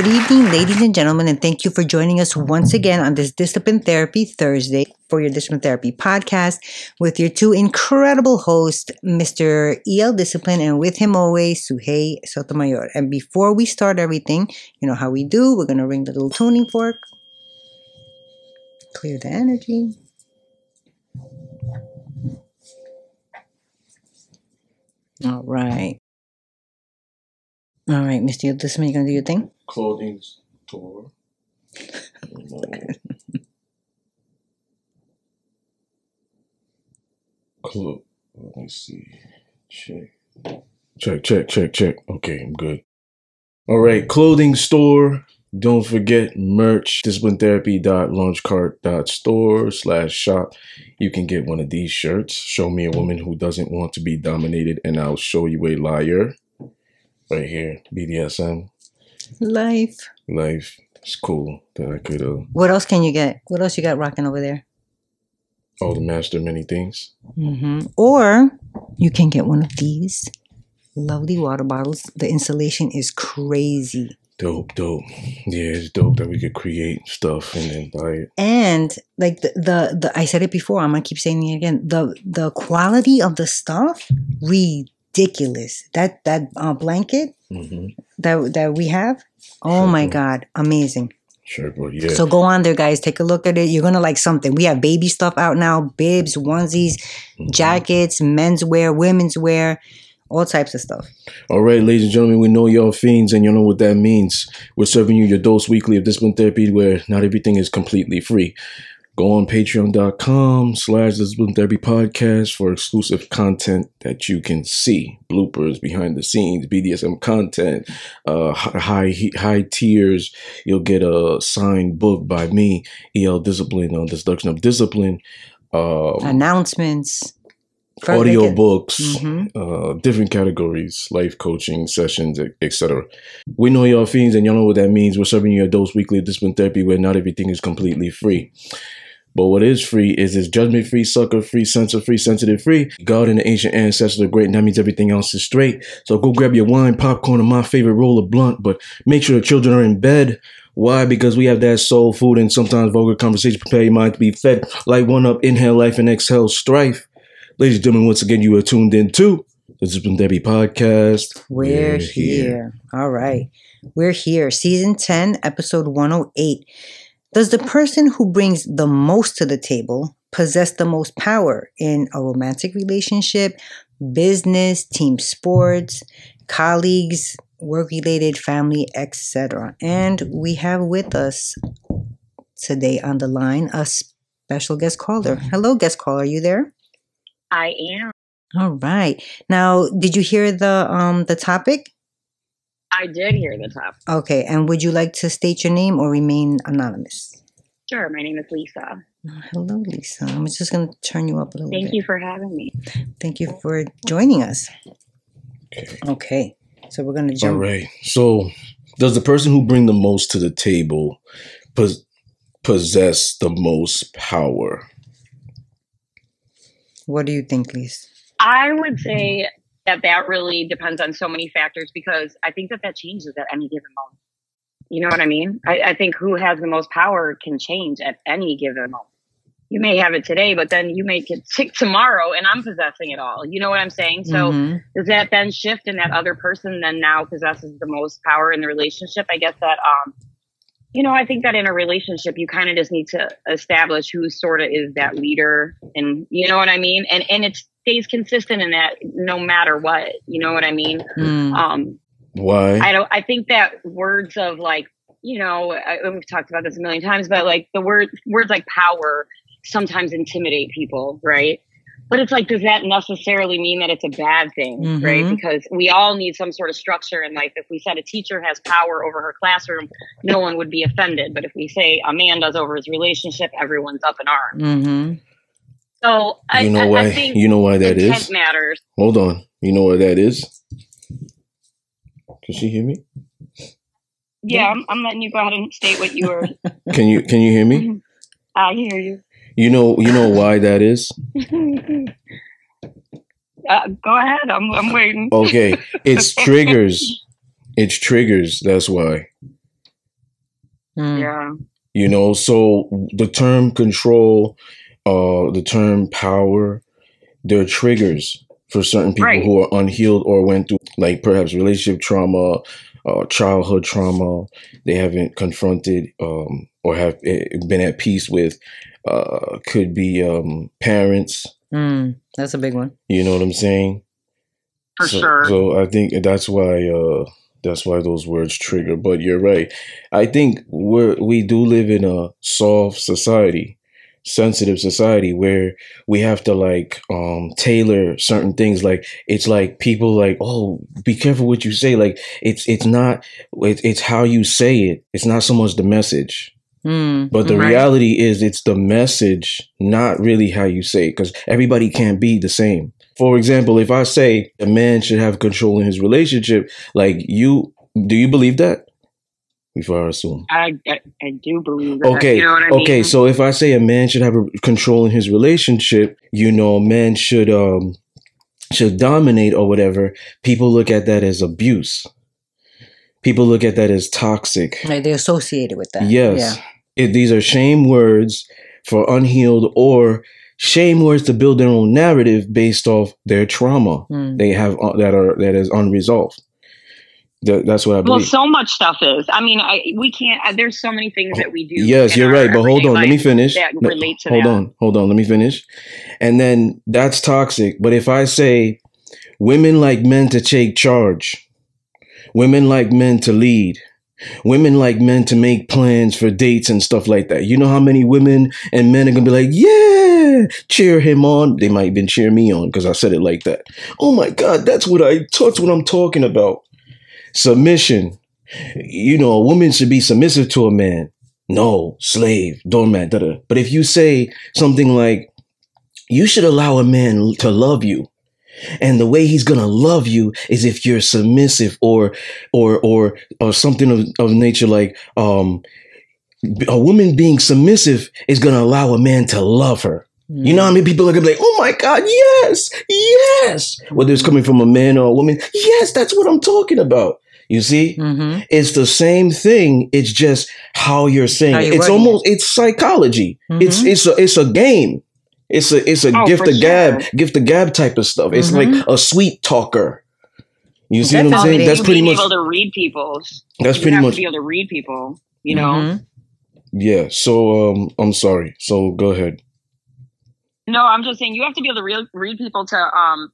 Good evening, ladies and gentlemen, and thank you for joining us once again on this Discipline Therapy Thursday for your Discipline Therapy podcast with your two incredible hosts, Mr. EL Discipline, and with him always, Suhey Sotomayor. And before we start everything, you know how we do, we're going to ring the little tuning fork, clear the energy. All right. All right, Mr. Discipline, you going to do your thing? Clothing store. Clo- let me see. Check. Check, check, check, check. Okay, I'm good. All right, clothing store. Don't forget merch, disciplinetherapy.launchcart.store slash shop. You can get one of these shirts. Show me a woman who doesn't want to be dominated, and I'll show you a liar. Right here, BDSM Life. life. It's cool that I could uh What else can you get? What else you got rocking over there? Oh, the master many things. hmm Or you can get one of these lovely water bottles. The insulation is crazy. Dope, dope. Yeah, it's dope that we could create stuff and then buy it. And like the, the the I said it before, I'm gonna keep saying it again. The the quality of the stuff, ridiculous. That that uh, blanket hmm that that we have, oh my Sure. god, amazing. Sure, bro. Yeah. So go on there, guys. Take a look at it. You're gonna like something. We have baby stuff out now: bibs, onesies, Mhm. jackets, menswear, women's wear, all types of stuff. All right, ladies and gentlemen, we know y'all fiends and you know what that means. We're serving you your dose weekly of discipline therapy where not everything is completely free. Go on patreon.com slash discipline therapy podcast for exclusive content that you can see. Bloopers, behind the scenes, BDSM content, uh, high high tiers. You'll get a signed book by me, EL Discipline on the seduction of discipline. Um, Announcements, audio books, Mhm. uh, different categories, life coaching sessions, etc. We know y'all fiends, and y'all know what that means. We're serving you a dose weekly of discipline therapy where not everything is completely free. But what is free is this judgment free, sucker free, censor free, sensitive free. God and the ancient ancestors are great, and that means everything else is straight. So go grab your wine, popcorn, and my favorite roll of blunt, but make sure the children are in bed. Why? Because we have that soul food and sometimes vulgar conversation. Prepare your mind to be fed. Light one up, inhale life, and exhale strife. Ladies and gentlemen, once again, you are tuned in to this has been Debbie podcast. We're here. All right. We're here. Season 10, episode 108. Does the person who brings the most to the table possess the most power in a romantic relationship, business, team sports, colleagues, work related, family, etc.? And we have with us today on the line a special guest caller. Hello, guest caller. Are you there? I am. All right. Now, did you hear the um the topic? I did hear the top. Okay, and would you like to state your name or remain anonymous? Sure, my name is Lisa. Oh, hello, Lisa. I'm just going to turn you up a little bit. Thank bit. you for having me. Thank you for joining us. Okay. Okay, so we're going to All jump. right. So, does the person who bring the most to the table pos- possess the most power? What do you think, Lisa? I would say that that really depends on so many factors because I think that that changes at any given moment. You know what I mean? I, I think who has the most power can change at any given moment. You may have it today, but then you may get sick tomorrow and I'm possessing it all. You know what I'm saying? So Mhm. does that then shift and that other person then now possesses the most power in the relationship i guess that um you know i think that in a relationship you kind of just need to establish who sort of is that leader and you know what i mean and and it stays consistent in that no matter what. You know what i mean? Mm, um Why? i don't i think that words of like you know I, we've talked about this a million times but like the word words like power sometimes intimidate people right? But it's like does that necessarily mean that it's a bad thing right? Mhm. because we all need some sort of structure in life. If we said a teacher has power over her classroom no one would be offended. But if we say a man does over his relationship everyone's up in arms. Mhm. So I, you know I, why? I think you know why that is matters Hold on. You know why that is? Can she hear me? yeah I'm, I'm letting you go ahead and state what you were Can you can you hear me? i hear you You know you know why that is? uh, go ahead I'm, I'm waiting Okay, it's triggers. It's triggers. That's why. Mm. Yeah. You know, so the term control, uh, the term power, they're triggers for certain people Right. who are unhealed or went through like perhaps relationship trauma, uh, childhood trauma. They haven't confronted um, or have eh, been at peace with. Uh, could be um, parents. Mm. That's a big one. You know what I'm saying? For so, sure. So I think that's why uh that's why those words trigger. But you're right. I think we're we do live in a soft society, sensitive society where we have to like um tailor certain things. Like it's like people like, oh, be careful what you say. Like it's it's not it, it's how you say it. It's not so much the message. Mm. But the Right. reality is, it's the message, not really how you say it, because everybody can't be the same. For example, if I say a man should have control in his relationship, like you, do you believe that? Before I assume. I, I I do believe that. Okay, You know what I mean? okay. So if I say a man should have a control in his relationship, you know, a man should um should dominate or whatever. People look at that as abuse. People look at that as toxic. Like they associated with that. Yes. Yeah. It, these are shame words for unhealed or shame words to build their own narrative based off their trauma Mm. they have uh, that are that is unresolved. That, that's what I Well, so much stuff is. I mean, I we can't. uh, There's so many things that we do. yes, you're right, but hold on, let me finish. That No, relate to hold that. on, hold on, let me finish. And then that's toxic. But if I say women like men to take charge, women like men to lead, women like men to make plans for dates and stuff like that. You know how many women and men are gonna be like, yeah, cheer him on. They might even cheer me on because I said it like that. Oh my God, that's what I that's what I'm talking about. Submission. You know, a woman should be submissive to a man. No, slave, doormat, da. But if you say something like, you should allow a man to love you. And the way he's gonna love you is if you're submissive or or or or something of, of nature like um a woman being submissive is gonna allow a man to love her. You know how many people are gonna be like, oh my God, yes, yes. Whether it's coming from a man or a woman, yes, that's what I'm talking about. You see? Mm-hmm. It's the same thing. It's just how you're saying How you're It's wording almost it's psychology. It's Mhm. it's a it's a game. It's a it's a Oh, gift for of gab, sure. gift of gab type of stuff. It's Mhm. like a sweet talker. You see what I'm saying? That's pretty much able to read people's. that's you pretty have much to be able to read people. You know. Mhm. yeah. So um I'm sorry. So go ahead. No, I'm just saying you have to be able to read, read people to um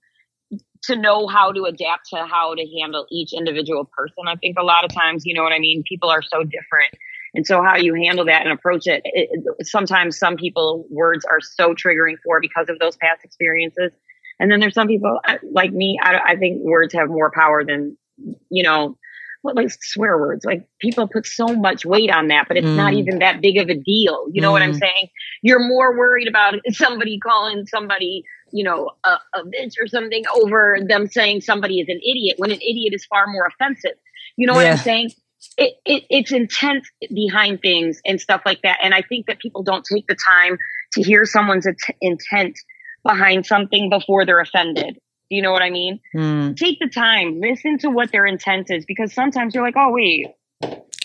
to know how to adapt to how to handle each individual person. I think a lot of times, you know what I mean. People are so different, and so how you handle that and approach it. it sometimes some people words are so triggering for because of those past experiences, and then there's some people like me. I, I think words have more power than you know. What like swear words? Like people put so much weight on that, but it's not Mm. even that big of a deal. You know what I'm Mm. saying? You're more worried about somebody calling somebody, you know, a, a bitch or something over them saying somebody is an idiot when an idiot is far more offensive. You know what I'm saying? It, it, it's intent behind things and stuff like that. And I think that people don't take the time to hear someone's int- intent behind something before they're offended. Do you know what I mean? Mm. Take the time, listen to what their intent is, because sometimes you're like, oh wait,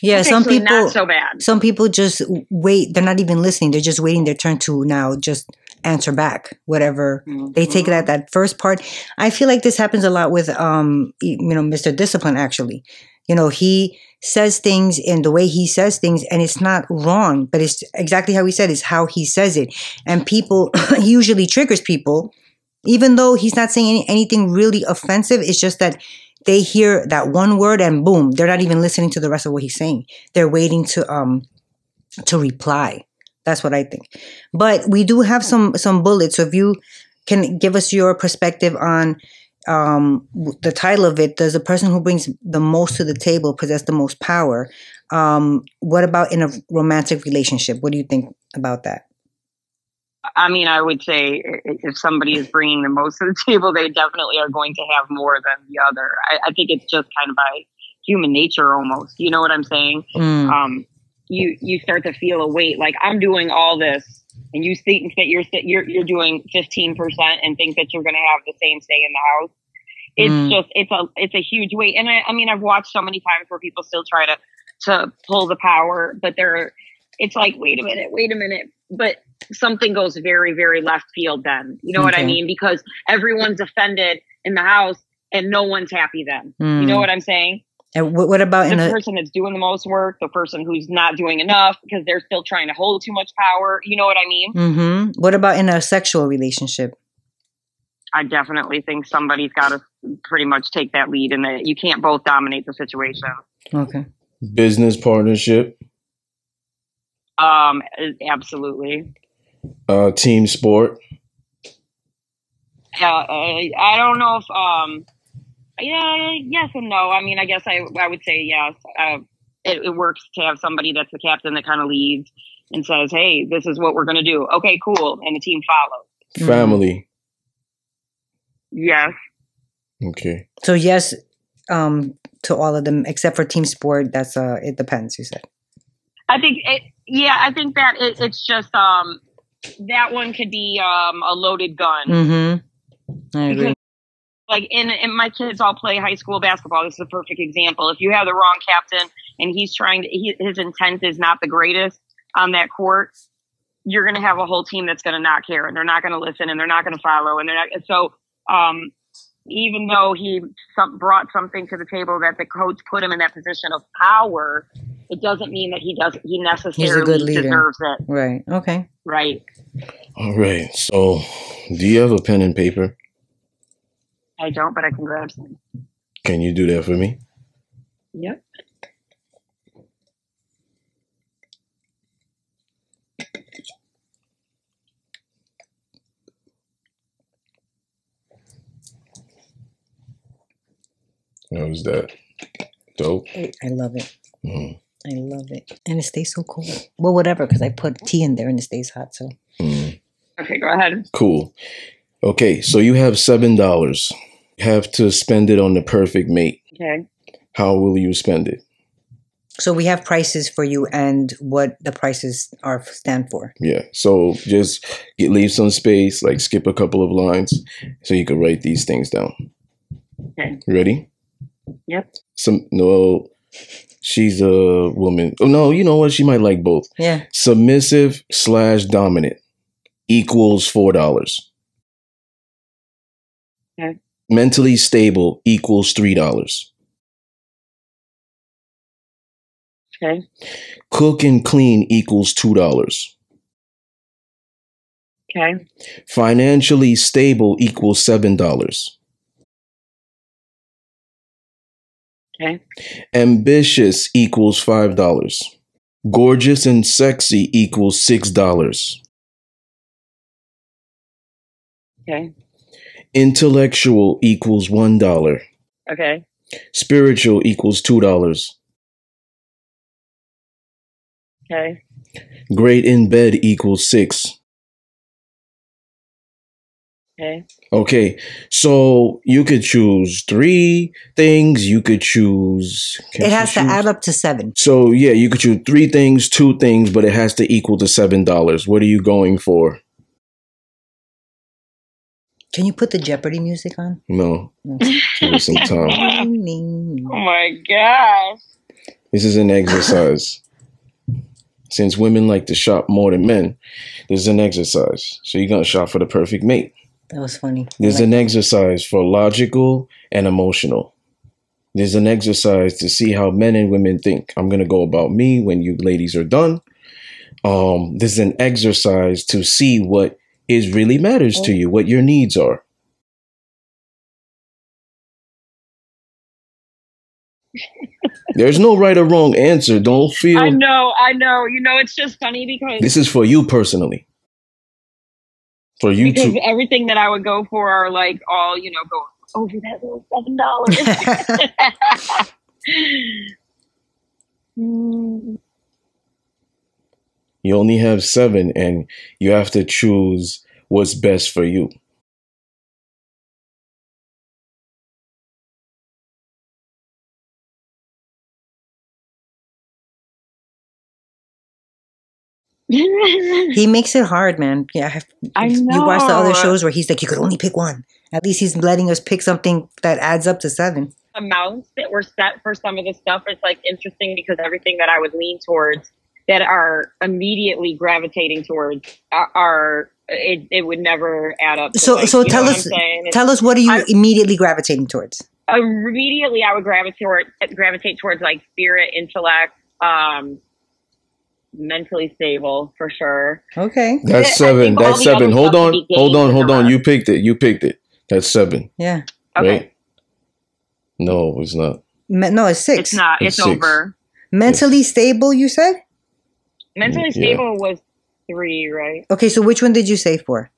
Yeah, some people not so bad. some people just wait. They're not even listening. They're just waiting their turn to now just answer back whatever they take Mm-hmm. that that first part. I feel like this happens a lot with um you know Mr. Discipline actually. You know he says things in the way he says things and it's not wrong, but it's exactly how he said it's how he says it, and people he usually triggers people, even though he's not saying any, anything really offensive. It's just that they hear that one word and boom, they're not even listening to the rest of what he's saying. They're waiting to um to reply. That's what I think. But we do have some some bullets. So if you can give us your perspective on um the title of it, does the person who brings the most to the table possess the most power? Um, what about in a romantic relationship? What do you think about that? I mean, I would say if somebody is bringing the most to the table, they definitely are going to have more than the other. I, I think it's just kind of by human nature almost. You know what I'm saying? Mm, Um, you you start to feel a weight. Like I'm doing all this, and you think that you're you're you're doing 15 percent, and think that you're going to have the same say in the house. It's Mm. just it's a it's a huge weight. And I, I mean, I've watched so many times where people still try to to pull the power, but they're it's like, wait a minute, wait a minute. But something goes very, very left field then. You know what I mean? Because everyone's offended in the house and no one's happy then. You know Mm. what I'm saying? And what, what about The in a person that's doing the most work, the person who's not doing enough because they're still trying to hold too much power. You know what I mean? Mm-hmm. What about in a sexual relationship? I definitely think somebody's got to pretty much take that lead and that you can't both dominate the situation. Okay. Business partnership, Um, absolutely. Uh, team sport. Uh, uh, I don't know if um, yeah, yes and no. I mean, I guess I I would say yes. Uh, it, it works to have somebody that's the captain that kind of leads and says, "Hey, this is what we're going to do." Okay, cool, and the team follows. Mhm. Family. Yes, Okay. So yes, um, to all of them except for team sport. That's uh, it depends. You said. I think it. Yeah, I think that it, it's just um, that one could be um a loaded gun. Mm-hmm. I agree. Because, like in, in my kids all play high school basketball this is a perfect example if you have the wrong captain and he's trying to he, his intent is not the greatest on that court you're going to have a whole team that's going to not care and they're not going to listen and they're not going to follow and they're not so um even though he some, brought something to the table that the coach put him in that position of power it doesn't mean that he doesn't. he necessarily leader. deserves it Right. Okay. right All right. So, do you have a pen and paper? i don't but i can grab some Can you do that for me? yep How's that? Dope. I I love it. Mm, I love it, and it stays so cool. Well, whatever, because I put tea in there and it stays hot. So mm. okay go ahead Cool. Okay, so you have seven dollars. Have to spend it on the perfect mate. okay How will you spend it? So we have prices for you and what the prices are stand for. Yeah. So just get, leave some space, like skip a couple of lines, so you can write these things down. Okay. Ready? Yep. Some no. She's a woman. Oh no, you know what? She might like both. Yeah. Submissive slash dominant equals four dollars. Okay. Mentally stable equals three dollars. Okay. Cook and clean equals two dollars. Okay. Financially stable equals seven dollars. Okay. Ambitious equals five dollars. Gorgeous and sexy equals six dollars. Okay. Intellectual equals one dollar. Okay. Spiritual equals two dollars. Okay. Great in bed equals six. Okay. Okay, so you could choose three things. You could choose. It she has to choose? add up to seven. So yeah, you could choose three things, two things, but it has to equal to seven dollars. What are you going for? Can you put the Jeopardy music on? No, No. give us some time. Oh my gosh. This is an exercise. Since women like to shop more than men, this is an exercise. So you're gonna shop for the perfect mate. That was funny. There's Like- an exercise for logical and emotional. There's an exercise to see how men and women think. I'm gonna go about me when you ladies are done. Um, this is an exercise to see what is really matters to you, what your needs are. There's no right or wrong answer. Don't feel I know, I know. You know, it's just funny because this is for you personally. For you because to everything that I would go for are like all you know go over that little seven dollars. You only have seven and you have to choose what's best for you. He makes it hard, man. Yeah, I have, I you watch the other shows where he's like, you could only pick one. At least he's letting us pick something that adds up to seven. amounts that were set for some of the stuff is like interesting because everything that I would lean towards that are immediately gravitating towards are, it, it would never add up. to, So like, so tell us I'm saying? It's- tell us what are you I- immediately gravitating towards? immediately I would gravitate toward, gravitate towards like spirit, intellect, um, mentally stable for sure. Okay. That's seven. That's seven. Hold on. Hold on. Hold on. You picked it. You picked it. That's seven. Yeah. Okay, Right? No, it's not. Me- no, it's six. it's not. It's It's, six. over. Mentally stable, you said? Mentally Yeah. stable was three, right? Okay, so which one did you say for?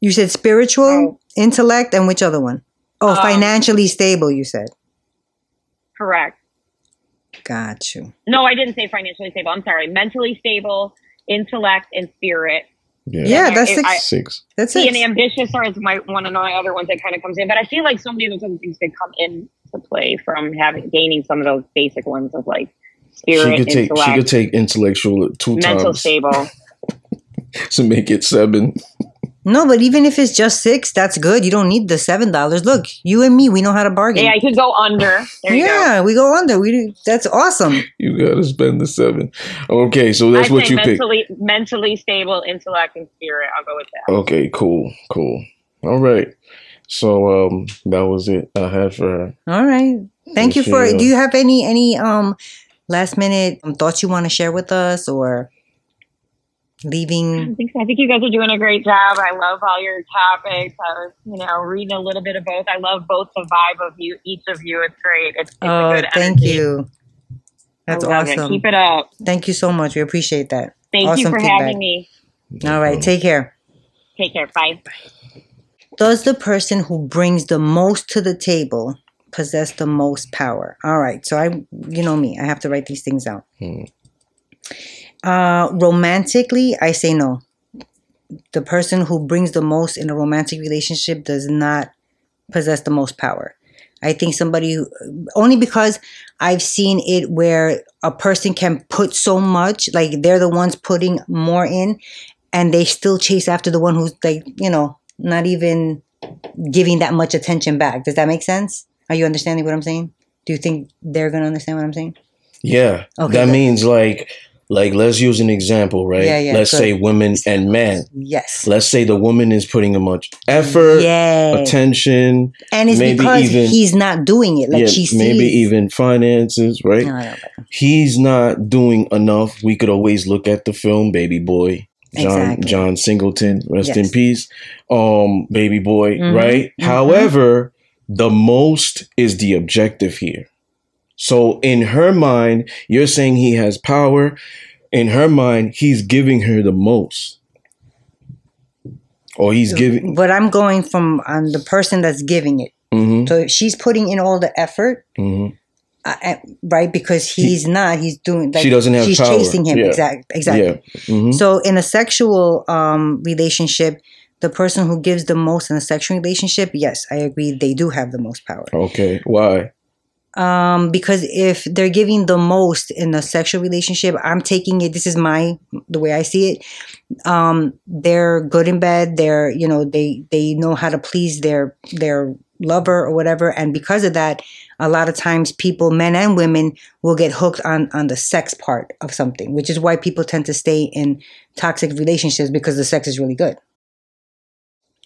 You said spiritual, Oh. intellect, and which other one? Oh, Um, financially stable, you said. Correct. Got you. No, I didn't say financially stable. I'm sorry. Mentally stable, intellect, and spirit. Yeah. Yeah, Yeah, that's six. I- Six. that's See, it. and ambitious are my one of my other ones that kind of comes in. But I feel like so many of those other things could come into play from having gaining some of those basic ones of like spirit. She spirit, could take. She could take intellectual two mental times stable. to make it seven. No, but even if it's just six, that's good. You don't need the seven dollars. Look, you and me, we know how to bargain. Yeah, I could go under. There you go. yeah, we go under. We do, that's awesome. You gotta spend the seven. Okay, so that's I'd what say you picked. mentally, mentally stable, intellect, and spirit. I'll go with that. Okay, cool, cool. All right. So um, that was it I had for her. All right. Thank you for. Yeah. Do you have any any um last minute um, thoughts you want to share with us or leaving? I think, I think you guys are doing a great job. I love all your topics. I was, you know, reading a little bit of both. I love both the vibe of you, each of you. It's great. It's, it's a Oh, good thank energy. you. That's I love it. awesome. Keep it up. Thank you so much. We appreciate that. Thank you for feedback. having me. All right. Take care. Take care. Bye. Does the person who brings the most to the table possess the most power? All right. So I, you know me, I have to write these things out. Hmm. Uh, romantically, I say no. The person who brings the most in a romantic relationship does not possess the most power. I think somebody who, only because I've seen it where a person can put so much, like they're the ones putting more in, and they still chase after the one who's like, you know, not even giving that much attention back. Does that make sense? Are you understanding what I'm saying? Do you think they're gonna understand what I'm saying? Yeah, Okay, that good. means like, like let's use an example, right? Yeah, yeah, let's good. say women and men. Yes. Let's say the woman is putting a much effort, Yeah. attention, And it's maybe because even- he's not doing it. Like yeah, she sees. maybe even finances, right? No, no, no. He's not doing enough. We could always look at the film Baby Boy. John Exactly. John Singleton, rest in peace. Um, Baby Boy, Mhm, right? mhm. However, the most is the objective here. So in her mind, you're saying he has power. In her mind, he's giving her the most. Or he's giving But I'm going from on the person that's giving it. mhm, So if she's putting in all the effort, mhm. uh, right? Because he's not. He's doing. Like, She doesn't have She's power. chasing him. Yeah. Exactly. Exactly. Yeah. mhm. So in a sexual um, relationship, the person who gives the most in a sexual relationship, yes, I agree, they do have the most power. Okay. Why? Um, because if they're giving the most in a sexual relationship, I'm taking it. This is my the way I see it. Um, they're good in bed. They're you know they they know how to please their their lover or whatever, and because of that, a lot of times people, men and women, will get hooked on on the sex part of something, which is why people tend to stay in toxic relationships because the sex is really good.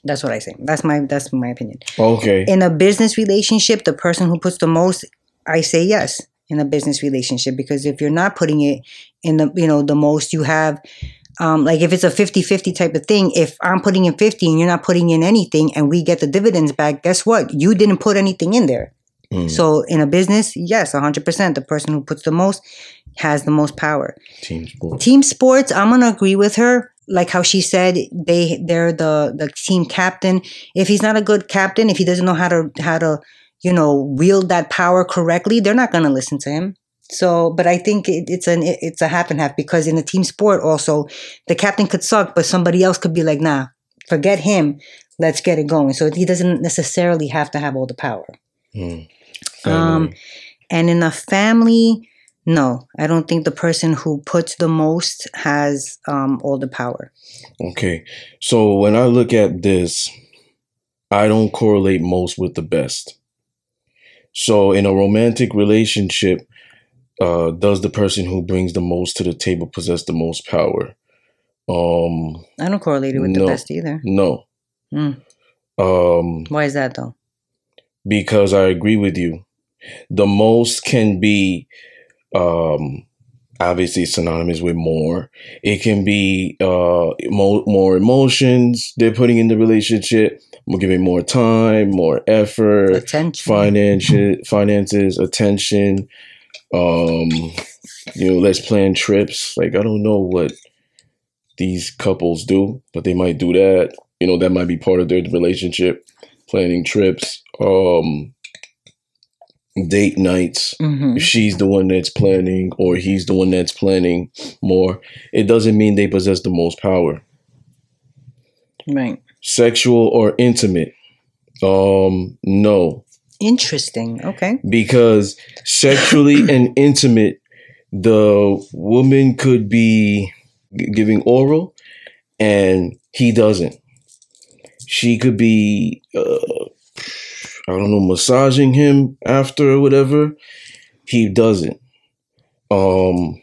That's what I say. That's my that's my opinion Okay. in a business relationship, the person who puts the most, I say yes in a business relationship because if you're not putting it in the, you know, the most you have, um, like if it's a 50 50 type of thing, if I'm putting in 50 and you're not putting in anything and we get the dividends back, guess what? You didn't put anything in there. Mm, So in a business, yes, 100%. The person who puts the most has the most power team sport. team sports i'm gonna agree with her like how she said they they're the the team captain. If he's not a good captain if he doesn't know how to how to you know wield that power correctly they're not gonna listen to him. So but i think it, it's an it- it's a half and half because in a team sport also the captain could suck but somebody else could be like nah forget him let's get it going. So he doesn't necessarily have to have all the power. Mm. um, and in a family, no, I don't think the person who puts the most has um, all the power. Okay. So when I look at this, I don't correlate most with the best. So in a romantic relationship, uh, does the person who brings the most to the table possess the most power? Um, I don't correlate it with No. the best either. no. Mm. Um, Why is that though? because I agree with you. The most can be um obviously synonymous with more. It can be uh mo- more emotions they're putting in the relationship, more giving more time, more effort, Attention. financial finances, attention. Um you know, let's plan trips. Like I don't know what these couples do, but they might do that. You know, that might be part of their relationship, planning trips, um date nights. hmm If she's the one that's planning or he's the one that's planning more, it doesn't mean they possess the most power. Right. Sexual or intimate? Um no, Interesting. Okay. because sexually and intimate the woman could be g- giving oral and he doesn't she could be uh, i don't know massaging him after or whatever he doesn't um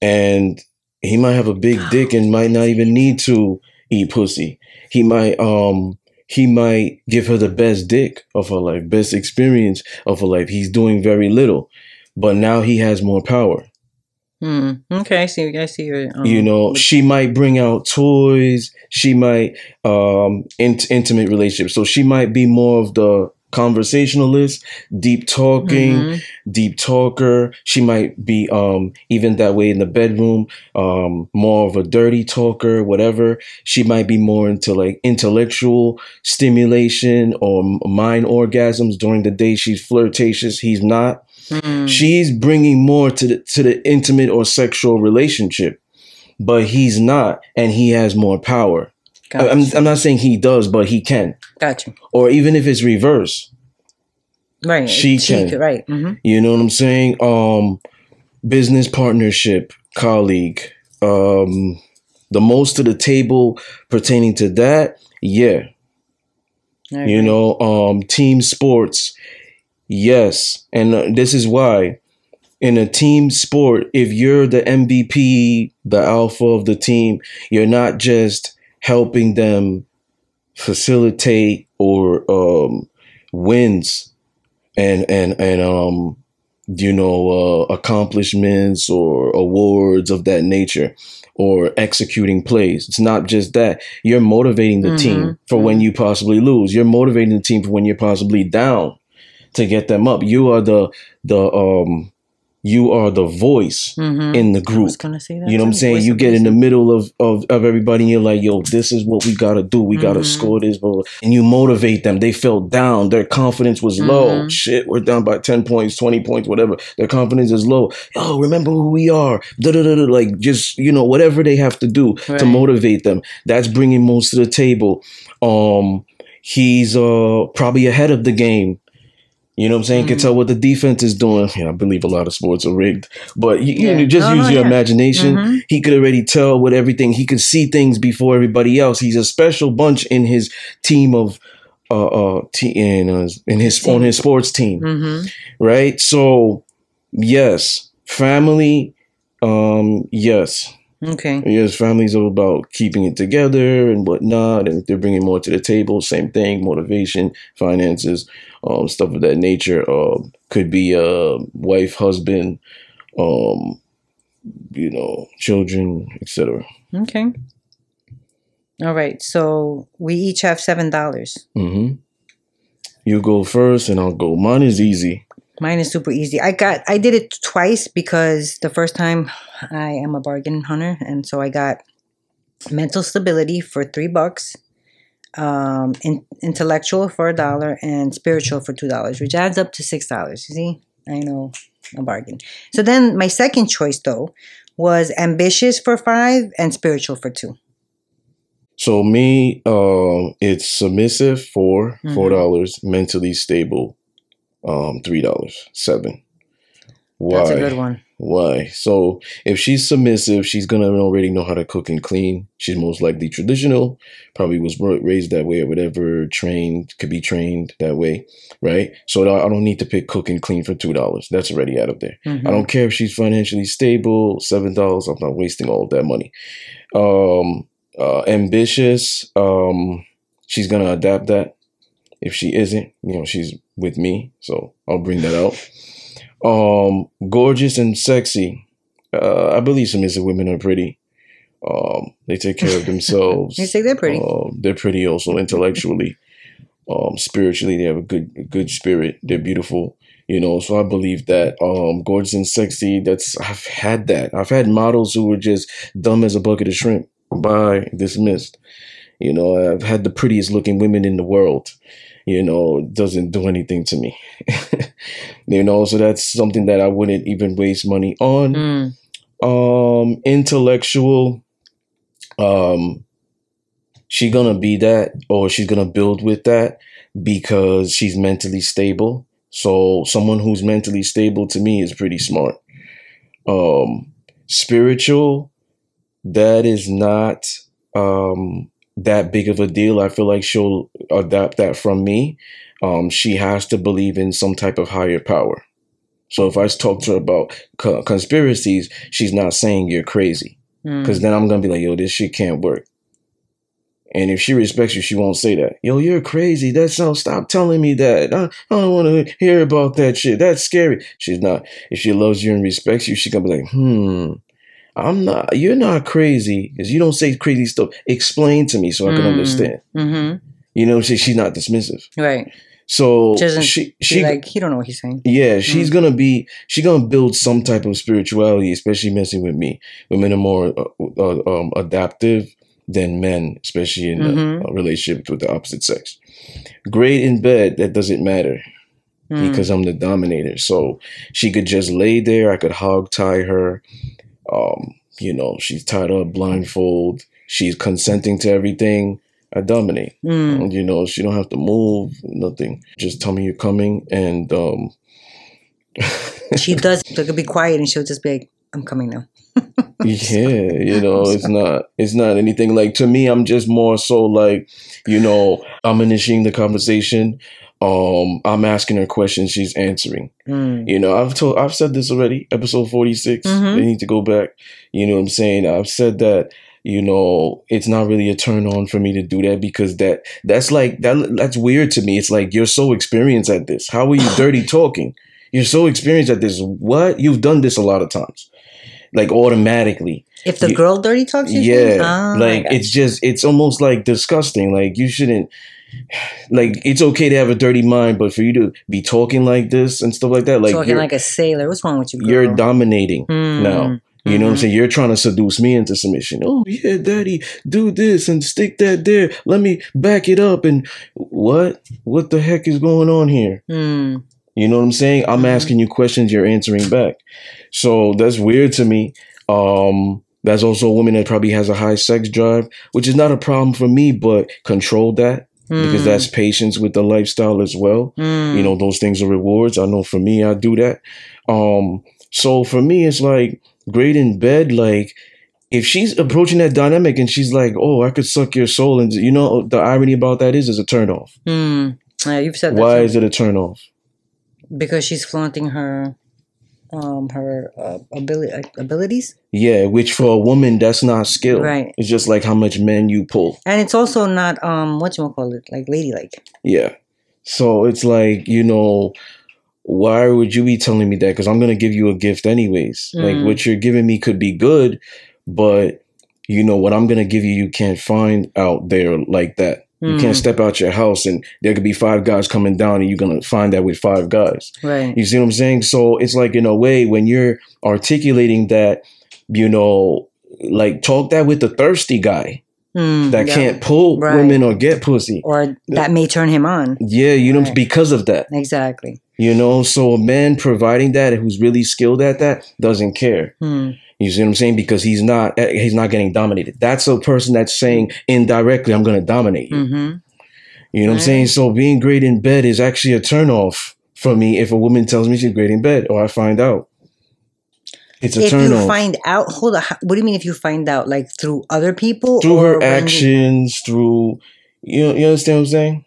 and he might have a big dick and might not even need to eat pussy he might um he might give her the best dick of her life, best experience of her life. He's doing very little, but now he has more power. Hmm. Okay. I see. I see your. Um, you know, she might bring out toys. She might um in- intimate relationships. So she might be more of the conversationalist, deep talking, Mhm. deep talker. She might be um even that way in the bedroom, um more of a dirty talker, whatever. She might be more into like intellectual stimulation or mind orgasms during the day. She's flirtatious. He's not. Hmm. She's bringing more to the to the intimate or sexual relationship, but he's not, and he has more power. Gotcha. I'm I'm not saying he does, but he can. gotcha. Or even if it's reverse, Right. She can. could- Right. hmm You know what I'm saying? Um, business partnership, colleague, um, the most of the table pertaining to that, yeah. You know, um, team sports, yes. And uh, this is why in a team sport, if you're the MVP, the alpha of the team, you're not just helping them facilitate or um, wins and and and um you know uh, accomplishments or awards of that nature or executing plays it's not just that you're motivating the team Mhm. for when you possibly lose you're motivating the team for when you're possibly down to get them up you are the the um you are the voice hmm in the I group was gonna say that. you know what I'm saying? Voice You get in the middle of, of, of everybody and you're like, yo, this is what we gotta do. We gotta Mhm. score this, blah, blah. and you motivate them. They felt down. Their confidence was low. Mhm. Shit, we're down by 10 points, 20 points, whatever. Their confidence is low. Oh, remember who we are. Da-da-da-da. Like just, you know, whatever they have to do Right. to motivate them. That's bringing most to the table. Um, he's uh probably ahead of the game. You know what I'm saying? Can Mhm. tell what the defense is doing. Yeah, I believe a lot of sports are rigged, but you, you Yeah. just No, use your yeah. imagination. Mhm. He could already tell what everything. He could see things before everybody else. He's a special bunch in his team of uh uh te- in uh, in his Team. on his sports team, Mhm. right? So yes, family. Um, yes, Okay. yes, families are about keeping it together and whatnot, and if they're bringing more to the table. Same thing, motivation, finances, um, stuff of that nature. Um, could be a wife, husband, um, you know, children, etc. Okay. All right. So we each have seven dollars. hmm You go first, and I'll go. Mine is easy. Mine is super easy. I got I did it twice because the first time I am a bargain hunter and so I got mental stability for 3 bucks, um in, intellectual for a dollar and spiritual for $2, which adds up to $6. You see? I know a bargain. So then my second choice though was ambitious for 5 and spiritual for 2. So me, um, it's submissive for four Mhm. dollars, mentally stable, um, three dollars, seven. Why? That's a good one. Why? So if she's submissive, she's gonna already know how to cook and clean. She's most likely traditional, probably was raised that way or whatever, trained, could be trained that way, right? So I don't need to pick cook and clean for two dollars. That's already out of there. Mhm. I don't care if she's financially stable, seven dollars. I'm not wasting all of that money. Um, uh, ambitious. Um, she's gonna adapt that. If she isn't, you know, she's with me, so I'll bring that out. Um, gorgeous and sexy. Uh, I believe some submissive women are pretty. Um, they take care of themselves. You say they're pretty. Um, they're pretty also intellectually, um, spiritually. They have a good, a good spirit. They're beautiful, you know. So I believe that um, gorgeous and sexy. That's I've had that. I've had models who were just dumb as a bucket of shrimp. Bye, dismissed. You know, I've had the prettiest looking women in the world. You know, doesn't do anything to me. you know, so that's something that I wouldn't even waste money on Mm. um intellectual um she gonna be that or she's gonna build with that because she's mentally stable so someone who's mentally stable to me is pretty smart um spiritual that is not um that big of a deal i feel like she'll adapt that from me um she has to believe in some type of higher power so if I talk to her about co- conspiracies, she's not saying you're crazy. Mm. Because then I'm gonna be like, yo, this shit can't work. And if she respects you, she won't say that. Yo, you're crazy. That's no. Stop telling me that. I, I don't want to hear about that shit. That's scary. She's not. If she loves you and respects you, she's gonna be like, hmm. I'm not. You're not crazy because you don't say crazy stuff. Explain to me so I can Mm. understand. Mm-hmm. You know, she, she's not dismissive. Right. So She doesn't she She like he don't know what he's saying. yeah, she's gonna be she's gonna build some type of spirituality, especially messing with me. Women are more uh, uh, um, adaptive than men, especially in Mhm. a, a relationship with the opposite sex. Great in bed, that doesn't matter Mm. because I'm the dominator. So she could just lay there. I could hog tie her. Um, you know, she's tied up, blindfold. She's consenting to everything. I dominate. Mm. You know, she don't have to move, nothing. Just tell me you're coming, and um, She does. She could be quiet and she'll just be like, "I'm coming now." yeah, you know, it's not, it's not anything like to me. I'm just more so like, you know, I'm initiating the conversation. Um, I'm asking her questions, she's answering. Mm. You know, I've told, I've said this already. Episode 46. Mhm. They need to go back. You know what I'm saying? I've said that. You know, it's not really a turn on for me to do that because that that's like that that's weird to me. It's like you're so experienced at this. How are you dirty talking? You're so experienced at this. What? You've done this a lot of times. Like automatically. If the You- girl dirty talks, you Yeah. Ah, like it's just it's almost like disgusting. Like you shouldn't like it's okay to have a dirty mind, but for you to be talking like this and stuff like that, like talking like a sailor. What's wrong with you? Girl? you're dominating Mm. now. You know what I'm Mhm. saying? You're trying to seduce me into submission. Oh yeah, daddy, do this and stick that there. Let me back it up and what? What the heck is going on here? Mm. You know what I'm saying? I'm Mhm. asking you questions, you're answering back. So that's weird to me. Um, that's also a woman that probably has a high sex drive, which is not a problem for me, but control that because Mm. that's patience with the lifestyle as well. Mm. You know, those things are rewards. I know for me, I do that. Um, so for me, it's like great in bed. Like if she's approaching that dynamic and she's like, "Oh, I could suck your soul," and you know, the irony about that is, is a turn off. Mm. Yeah, you've said. Why too. is it a turn off? because she's flaunting her, um, her uh, ability abilities, Yeah, which for a woman, that's not skill. Right. It's just like how much men you pull. and it's also not um, what you call it, like ladylike. Yeah. So it's like, you know, why would you be telling me that? Because I'm going to give you a gift anyways. Like Mm. what you're giving me could be good, but, you know, what I'm going to give you, you can't find out there like that. You Mm. can't step out your house and there could be five guys coming down and you're going to find that with five guys. Right. You see what I'm saying? So it's like in a way when you're articulating that, you know, like talk that with the thirsty guy Mm, that yeah. can't pull Right. women or get pussy. or that may turn him on. Yeah, you know, because of that. Exactly. You know, so a man providing that who's really skilled at that doesn't care. Hmm. You see what I'm saying? Because he's not eh, he's not getting dominated. That's a person that's saying indirectly, I'm gonna dominate you. Mm-hmm. You know what I'm saying? So being great in bed is actually a turnoff for me if a woman tells me she's great in bed or I find out. It's a turnoff. if you find out, hold on. What do you mean if you find out? Like through other people? through or her when you- actions, through you, you understand what I'm saying?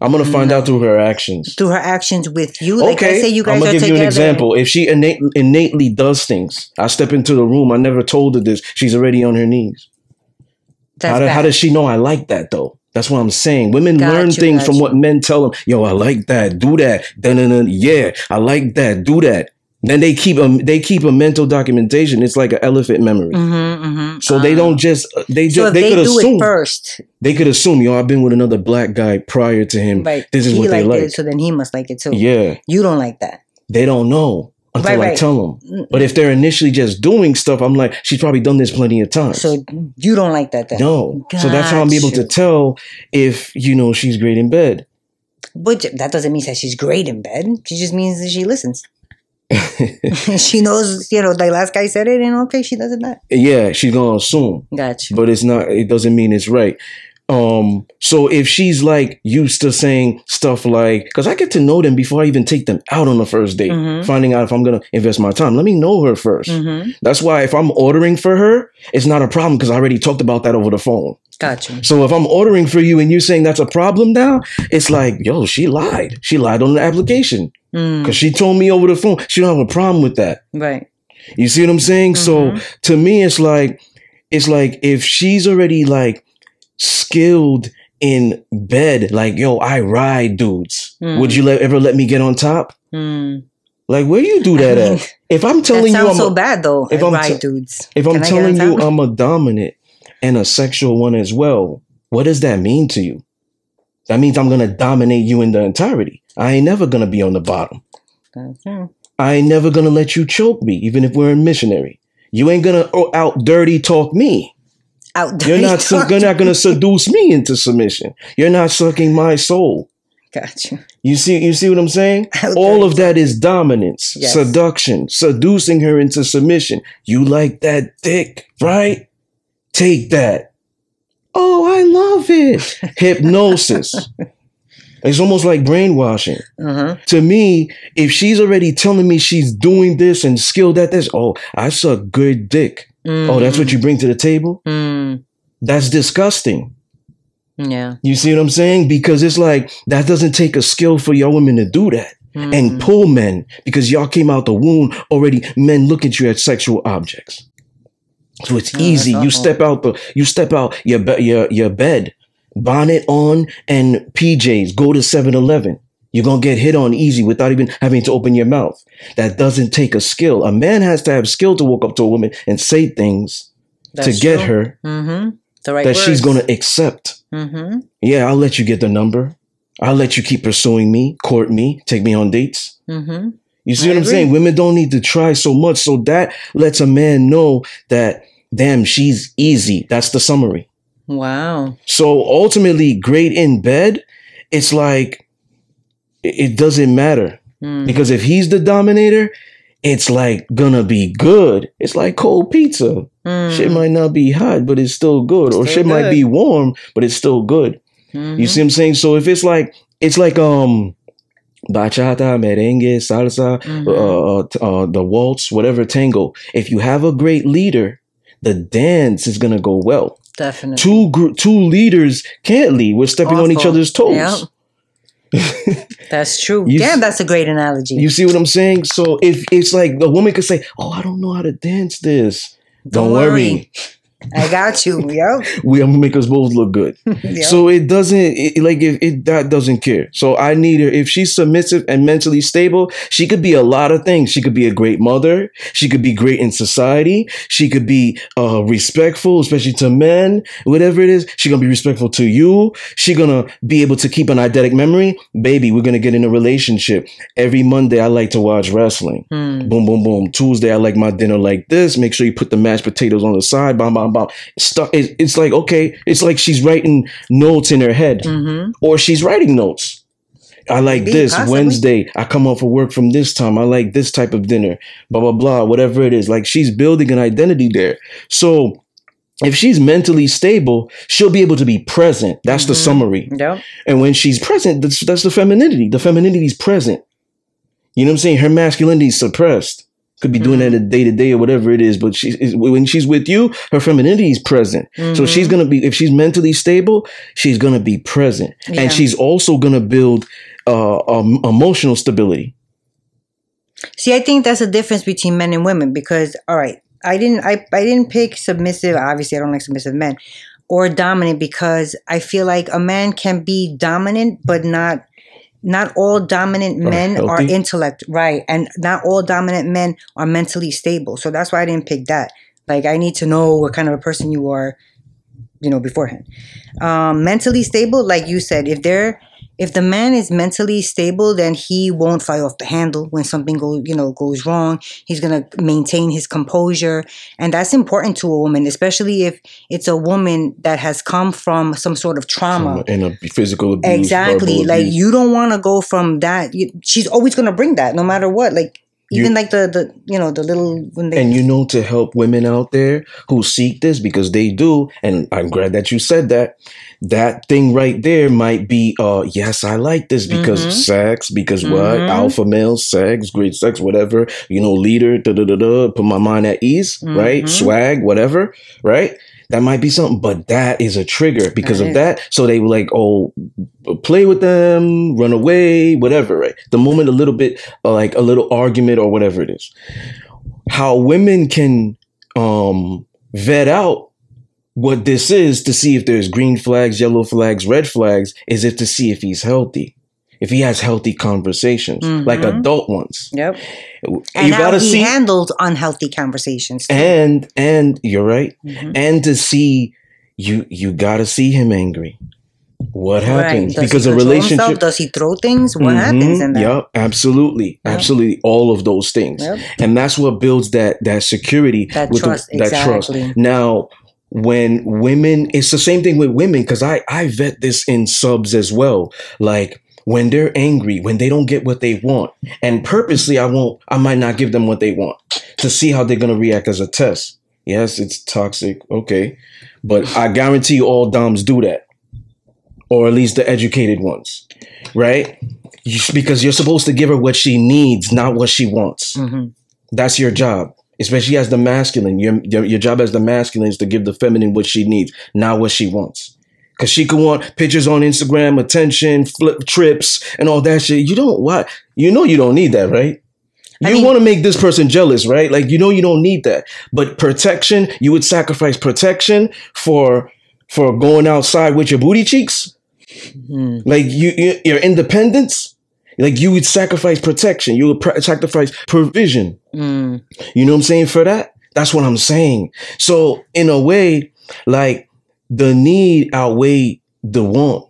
I'm gonna find out mm-hmm. through her actions. Through her actions with you. Like okay, I say you guys I'm gonna give together. you an example. If she innate, innately does things, I step into the room. I never told her this. She's already on her knees. That's How, do- how does she know I like that though? That's what I'm saying. Women Got learn you, things from you. what men tell them. Yo, I like that. Do that. Dun-dun-dun. Yeah, I like that. Do that. Then they keep a they keep a mental documentation. It's like an elephant memory. Mm-hmm, mm-hmm. So they don't just they just if they, they, could do assume it first, they could assume yo I've been with another black guy prior to him. right? This is he what they like. it, so then he must like it too. Yeah, You don't like that. they don't know until Right, I right. tell them. But if they're initially just doing stuff, I'm like she's probably done this plenty of times. So you don't like that then. no, so that's how I'm able to tell if you know she's great in bed. But that doesn't mean that she's great in bed. She just means that she listens. she knows, you know, the last guy said it, and okay, she does it not. yeah, she's gonna assume. Gotcha. but it's not it doesn't mean it's right um so if she's like used to saying stuff like because i get to know them before i even take them out on the first date Mhm. finding out if i'm gonna invest my time let me know her 1st Mm-hmm. that's why if i'm ordering for her it's not a problem because i already talked about that over the phone Gotcha. so if i'm ordering for you and you're saying that's a problem now it's like yo she lied she lied on the application Mm, because she told me over the phone she don't have a problem with that right. you see what I'm saying? So Mhm. to me, it's like it's like if she's already like skilled in bed, like yo, I ride dudes. Mm. Would you let, ever let me get on top? Mm. Like where you do that I mean, at? If I'm telling you, I'm so a, bad though. if I I'm ride t- dudes. if I'm Can I get telling you? I'm a dominant and a sexual one as well, what does that mean to you? That means I'm gonna dominate you in the entirety. I ain't never gonna be on the bottom. Mhm. I ain't never gonna let you choke me, even if we're in missionary. You ain't gonna out dirty talk me. Out dirty You're not su- you're not gonna seduce me into submission. You're not sucking my soul. Gotcha. you. You see you see what I'm saying? Out All of that is dominance, Yes. seduction, seducing her into submission. You like that dick, right? Take that. Oh, I love it. Hypnosis. It's almost like brainwashing. Uh-huh. To me, if she's already telling me she's doing this and skilled at this, oh, I suck good dick. Oh, that's what you bring to the table? Mm. That's disgusting. Yeah. You see what I'm saying? Because it's like that doesn't take a skill for y'all women to do that Mm. and pull men because y'all came out the womb already. Men look at you as sexual objects. So it's easy. You step out the you step out your be- your your bed, bonnet on and PJs. Go to 7-Eleven. You're gonna get hit on easy without even having to open your mouth. That doesn't take a skill. A man has to have skill to walk up to a woman and say things to get her Mm-hmm. The right that she's gonna accept. Mm-hmm. Yeah, I'll let you get the number. I'll let you keep pursuing me, court me, take me on dates. Mm-hmm. You see I what I'm saying? Women don't need to try so much. So that lets a man know that, damn, she's easy. That's the summary. Wow. So ultimately, great in bed, it's like, it doesn't matter. Mm. Because if he's the dominator, it's like gonna be good. It's like cold pizza. Mm. Shit might not be hot, but it's still good. or Still shit might be warm, but it's still good. Mhm. You see what I'm saying? So if it's like it's like um bachata, merengue, salsa, Mhm. uh, uh, uh, the waltz, whatever tango. If you have a great leader, the dance is gonna go well. Definitely. Two gr- two leaders can't lead. We're stepping on each other's toes. Yep. That's true. You Damn, that's a great analogy. You see what I'm saying? So if it's like a woman could say, "Oh, I don't know how to dance this," don't, worry. I got you. Yep. We I'm gonna make us both look good. Yep. So it doesn't it, like if it that doesn't care. So I need her if she's submissive and mentally stable. She could be a lot of things. She could be a great mother. She could be great in society. She could be uh, respectful, especially to men. Whatever it is, she gonna be respectful to you. She gonna be able to keep an eidetic memory. Baby, we're gonna get in a relationship. Every Monday, I like to watch wrestling. Hmm. Boom, boom, boom. Tuesday, I like my dinner like this. Make sure you put the mashed potatoes on the side. Bam, bam, bam. Stuff. It, it's like okay. It's like she's writing notes in her head, Mm-hmm. or she's writing notes. I like Maybe, this possibly. Wednesday. I come off of work from this time. I like this type of dinner. Blah blah blah. Whatever it is, like she's building an identity there. So. If she's mentally stable, she'll be able to be present. That's the Mhm. summary. Yep. And when she's present, that's, that's the femininity. The femininity is present. You know what I'm saying? Her masculinity is suppressed. Could be doing that a day to day or whatever it is, but she is when she's with you, her femininity is present. So she's Mhm. gonna be if she's mentally stable, she's gonna be present, Yeah. and she's also gonna build uh, um, emotional stability. See, I think that's a difference between men and women because, all right, I didn't, I, I didn't pick submissive. Obviously, I don't like submissive men or dominant because I feel like a man can be dominant, but not, not all dominant Are men are healthy? intellect, right? And not all dominant men are mentally stable. So that's why I didn't pick that. Like, I need to know what kind of a person you are, you know, beforehand. Um, mentally stable, like you said, if they're if the man is mentally stable, then he won't fly off the handle when something goes, you know, goes wrong. He's gonna maintain his composure, and that's important to a woman, especially if it's a woman that has come from some sort of trauma. and a physical abuse. Exactly, like abuse. you don't want to go from that. You, she's always gonna bring that, no matter what. Like You- even like the the you know the little when they And you know, to help women out there who seek this because they do, and I'm glad that you said that. That thing right there might be, uh, yes, I like this because Mhm. sex, because what? Mhm. Alpha male, sex, great sex, whatever, you know, leader, da da da da, put my mind at ease, right? Mhm. Swag, whatever, right? That might be something, but that is a trigger because That of that. So they were like, oh, play with them, run away, whatever, right? The moment a little bit, uh, like a little argument or whatever it is how women can um vet out what this is to see if there's green flags, yellow flags, red flags, is if to see if he's healthy. If he has healthy conversations, like Mhm. adult ones. yep, you and gotta he see handled unhealthy conversations. too. and and you're right. Mhm. And to see you you gotta see him angry. What happens? Does Because a relationship himself? Does he throw things? What happens Mhm. in that? Yep, absolutely. Yep. Absolutely. All of those things. Yep. And that's what builds that that security That with the- trust, exactly. Now, when women, it's the same thing with women because I I vet this in subs as well. Like when they're angry, when they don't get what they want, and purposely I won't, I might not give them what they want to see how they're gonna react as a test. Yes, it's toxic, okay, but I guarantee you all doms do that, or at least the educated ones, right? Because you're supposed to give her what she needs, not what she wants. hmm That's your job, especially as the masculine. Your, your your job as the masculine is to give the feminine what she needs, not what she wants. Cause she could want pictures on Instagram, attention, flip trips, and all that shit. You don't what? You know you don't need that, right? I You mean- want to make this person jealous, right? Like you know you don't need that. But protection, you would sacrifice protection for for going outside with your booty cheeks. hmm Like you, you your independence. Like you would sacrifice protection. You would pr- sacrifice provision. Mm. You know what I'm saying? For that, that's what I'm saying. So in a way, like the need outweigh the want.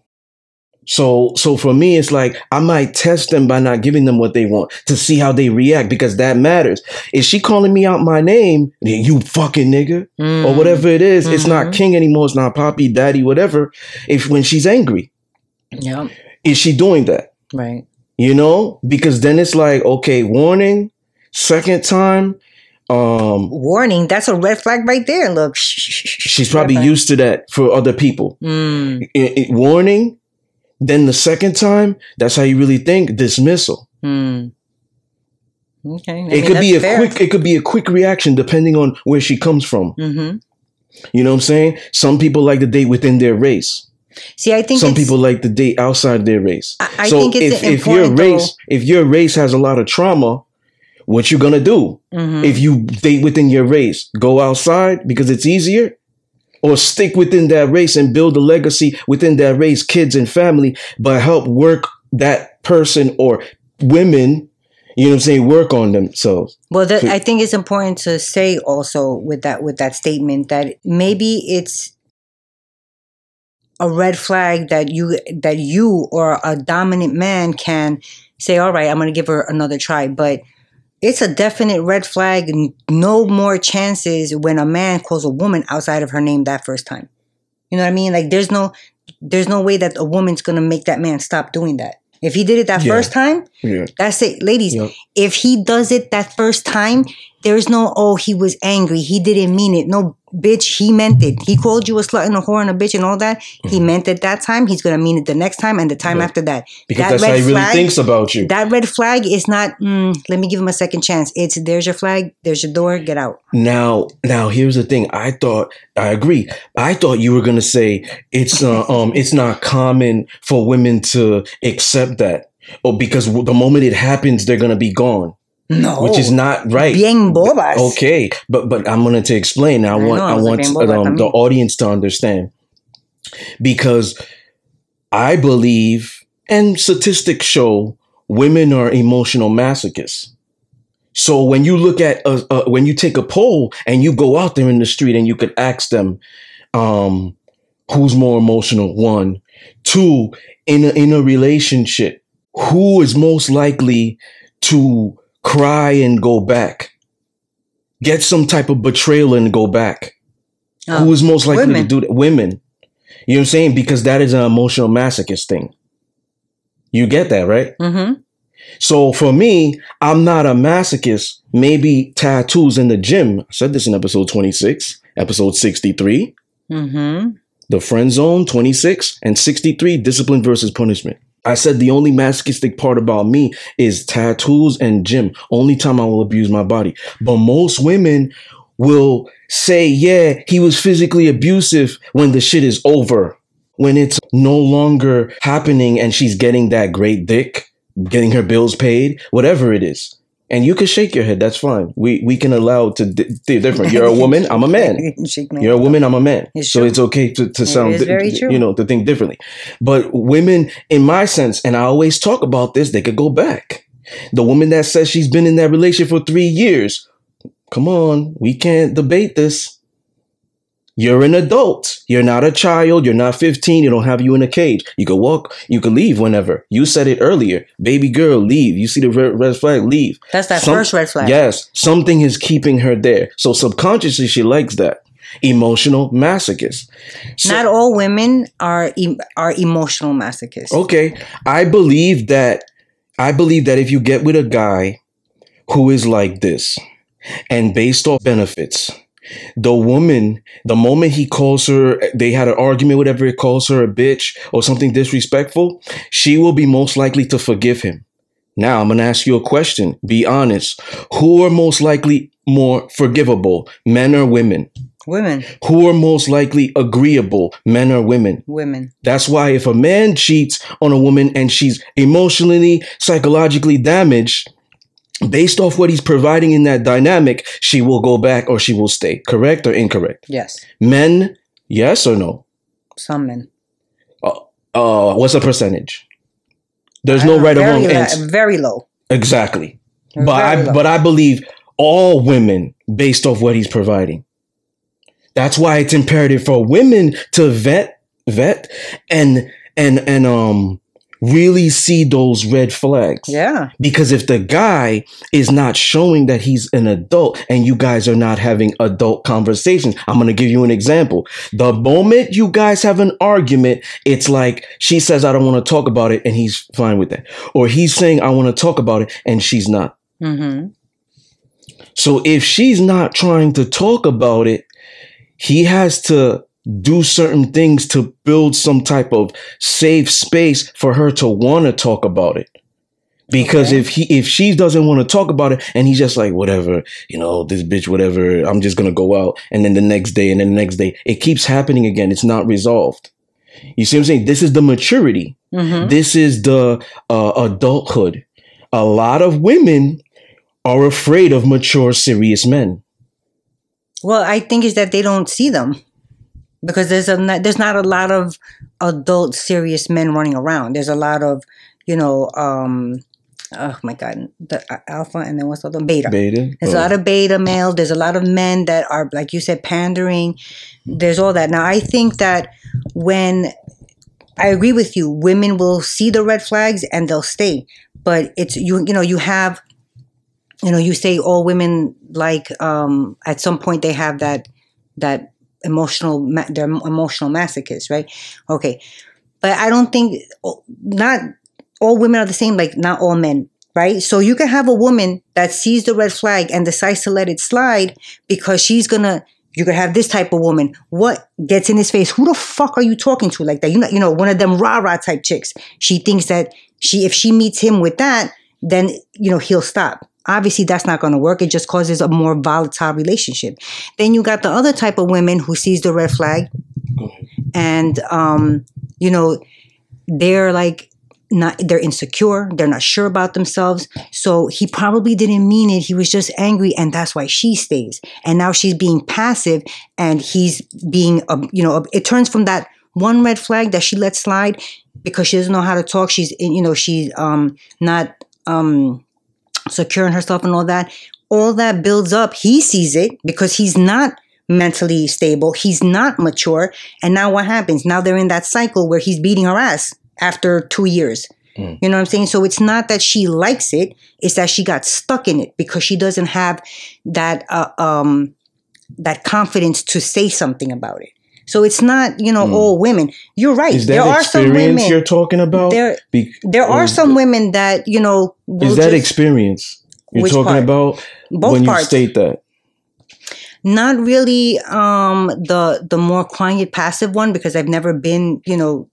So so for me, it's like I might test them by not giving them what they want to see how they react because that matters. Is she calling me out my name? You fucking nigga Mm. or whatever it is. It's not Mhm. king anymore. It's not poppy, daddy, whatever. If when she's angry, yeah, is she doing that? Right. you know because then it's like okay warning second time um Warning. That's a red flag right there. Look. she's probably used to that for other people Mm. I- I- warning then the second time that's how you really think dismissal Mm. Okay. I it mean, could be a fair. quick it could be a quick reaction depending on where she comes from Mm-hmm. you know what i'm saying some people like to date within their race See, I think some people like to date outside their race I, I so think it's if, if your race if your race has a lot of trauma what you're gonna do Mhm. if you date within your race, go outside because it's easier, or stick within that race and build a legacy within that race, kids and family, but help work that person or women, you know what I'm saying, work on themselves. Well, that, I think it's important to say also with that with that statement that maybe it's a red flag that you that you or a dominant man can say, "All right, I'm going to give her another try," but it's a definite red flag. No more chances when a man calls a woman outside of her name that first time. You know what I mean? Like, there's no there's no way that a woman's to make that man stop doing that. If he did it that Yeah. first time, Yeah. that's it, ladies Yep. if he does it that first time, There's no, oh, he was angry. He didn't mean it. No, bitch, he meant it. He called you a slut and a whore and a bitch and all that. He meant it that time. He's going to mean it the next time and the time Mm-hmm. Yeah. after that. Because That that's how he really flag- thinks about you. That red flag is not, mm, let me give him a second chance. It's there's your flag, there's your door, get out. Now, now here's the thing. I thought I agree. I thought you were gonna say it's uh, um it's not common for women to accept that, or because the moment it happens, they're gonna be gone, No. which is not right. Bien bobas. Okay, but but I'm going to explain. I I want know, I I want um, the audience to understand because I believe, and statistics show, women are emotional masochists. So when you look at a, a, when you take a poll and you go out there in the street and you could ask them, um, who's more emotional? One, two, in a, in a relationship, who is most likely to cry and go back? Get some type of betrayal and go back. Oh, Who is most likely women. to do that? Women. You know what I'm saying? Because that is an emotional masochist thing. You get that, right? Mm-hmm. So for me, I'm not a masochist. Maybe tattoos in the gym. I said this in episode 26, episode 63, Mm-hmm. the friend zone 26, and 63, discipline versus punishment. I said the only masochistic part about me is tattoos and gym. Only time I will abuse my body. But most women will say, yeah, he was physically abusive when the shit is over. When it's no longer happening and she's getting that great dick, getting her bills paid, whatever it is. And you can shake your head. That's fine. We we can allow to di- di- different. You're a woman. I'm a man. You're a woman. I'm a man. It's so it's okay to, to sound, very true. you know, to think differently. But women, in my sense, and I always talk about this, they could go back. The woman that says she's been in that relationship for three years, come on, we can't debate this. You're an adult. You're not a child. You're not 15. You don't have you in a cage. You can walk. You can leave whenever. You said it earlier. Baby girl, leave. You see the red, red flag, leave. That's that Some- first red flag. Yes, something is keeping her there. So subconsciously, she likes that. Emotional masochist. So- Not all women are em- are emotional masochists. okay, I believe that. I believe that if you get with a guy who is like this, and based off benefits, the woman, the moment he calls her, they had an argument, whatever it calls her a bitch or something disrespectful, she will be most likely to forgive him. Now I'm gonna ask you a question. Be honest. Who are most likely more forgivable, men or women? Women, Who are most likely agreeable, men or women? women. That's why if a man cheats on a woman and she's emotionally, psychologically damaged, based off what he's providing in that dynamic, she will go back or she will stay. Correct or incorrect? Yes, Men, yes or no? some men. Uh, what's the percentage? There's I no right or wrong answer. Very low. Exactly. Very But I low. but I believe all women based off what he's providing. That's why it's imperative for women to vet vet and and and um really see those red flags. yeah, Because if the guy is not showing that he's an adult and you guys are not having adult conversations, I'm going to give you an example. The moment you guys have an argument, it's like she says, I don't want to talk about it, and he's fine with that. Or he's saying, I want to talk about it, and she's not. mm-hmm. So if she's not trying to talk about it, he has to do certain things to build some type of safe space for her to want to talk about it. Because Okay. if he if she doesn't want to talk about it and he's just like whatever, you know, this bitch whatever, I'm just going to go out and then the next day and then the next day, it keeps happening again. It's not resolved. You see what I'm saying? This is the maturity. Mm-hmm. This is the uh, adulthood. A lot of women are afraid of mature, serious men. Well, I think is that they don't see them because there's a not- there's not a lot of adult serious men running around. There's a lot of you know, um, oh my god, the alpha and then what's all the other beta. Beta. There's a lot of beta males. There's a lot of men that are, like you said, pandering. There's all that. Now, I think that when I agree with you, women will see the red flags and they'll stay. But it's you. You know, you have, you know, you say all women like um, at some point they have that that emotional they're emotional masochists, right? Okay, but I don't think oh, not all women are the same. Like not all men. right? So you can have a woman that sees the red flag and decides to let it slide because she's gonna. You could have this type of woman. What gets in his face? Who the fuck are you talking to like that? You know, you know, one of them rah rah type chicks. She thinks that she, if she meets him with that, then you know he'll stop. Obviously, that's not going to work. It just causes a more volatile relationship. Then you got the other type of women who sees the red flag, and um, you know, they're like not they're insecure. They're not sure about themselves. So he probably didn't mean it. He was just angry and that's why she stays. And now she's being passive and he's being um, you know it turns from that one red flag that she let slide because she doesn't know how to talk. She's you know she's um not um secure in herself and all that all that builds up he sees it because he's not mentally stable he's not mature and now what happens now they're in that cycle where he's beating her ass after two years. Mm. You know what I'm saying? So it's not that she likes it; it's that she got stuck in it because she doesn't have that uh, um, that confidence to say something about it. So it's not you know Mm. all women. You're right. Is that there are some women. you're talking about? There Be- there are some women that you know. Is that just- experience you're talking part? about both when parts? you state that? not really um the the more quiet passive one because I've never been you know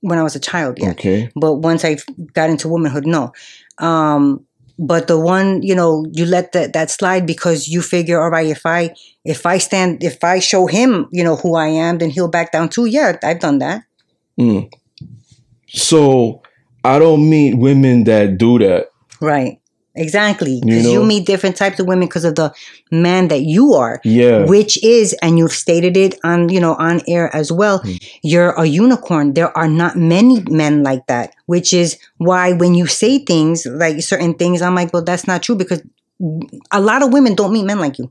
when I was a child yet. Okay. but once I got into womanhood, no. Um, but the one, you know, you let that that slide because you figure, all right, if I if I stand, if I show him, you know, who I am, then he'll back down too. Yeah, I've done that. Mm. So I don't meet women that do that. Right. Exactly. Because you, know- meet different types of women because of the man that you are. Yeah. Which is, and you've stated it on, you know, on air as well. Hmm. You're a unicorn. There are not many men like that. Which is why when you say things like certain things, I'm like, well, that's not true because a lot of women don't meet men like you.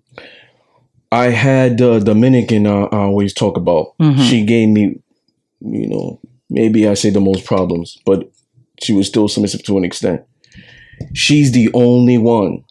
I had the Dominican uh, I always talk about. Mhm. She gave me, you know, maybe I say the most problems, but she was still submissive to an extent. She's the only one.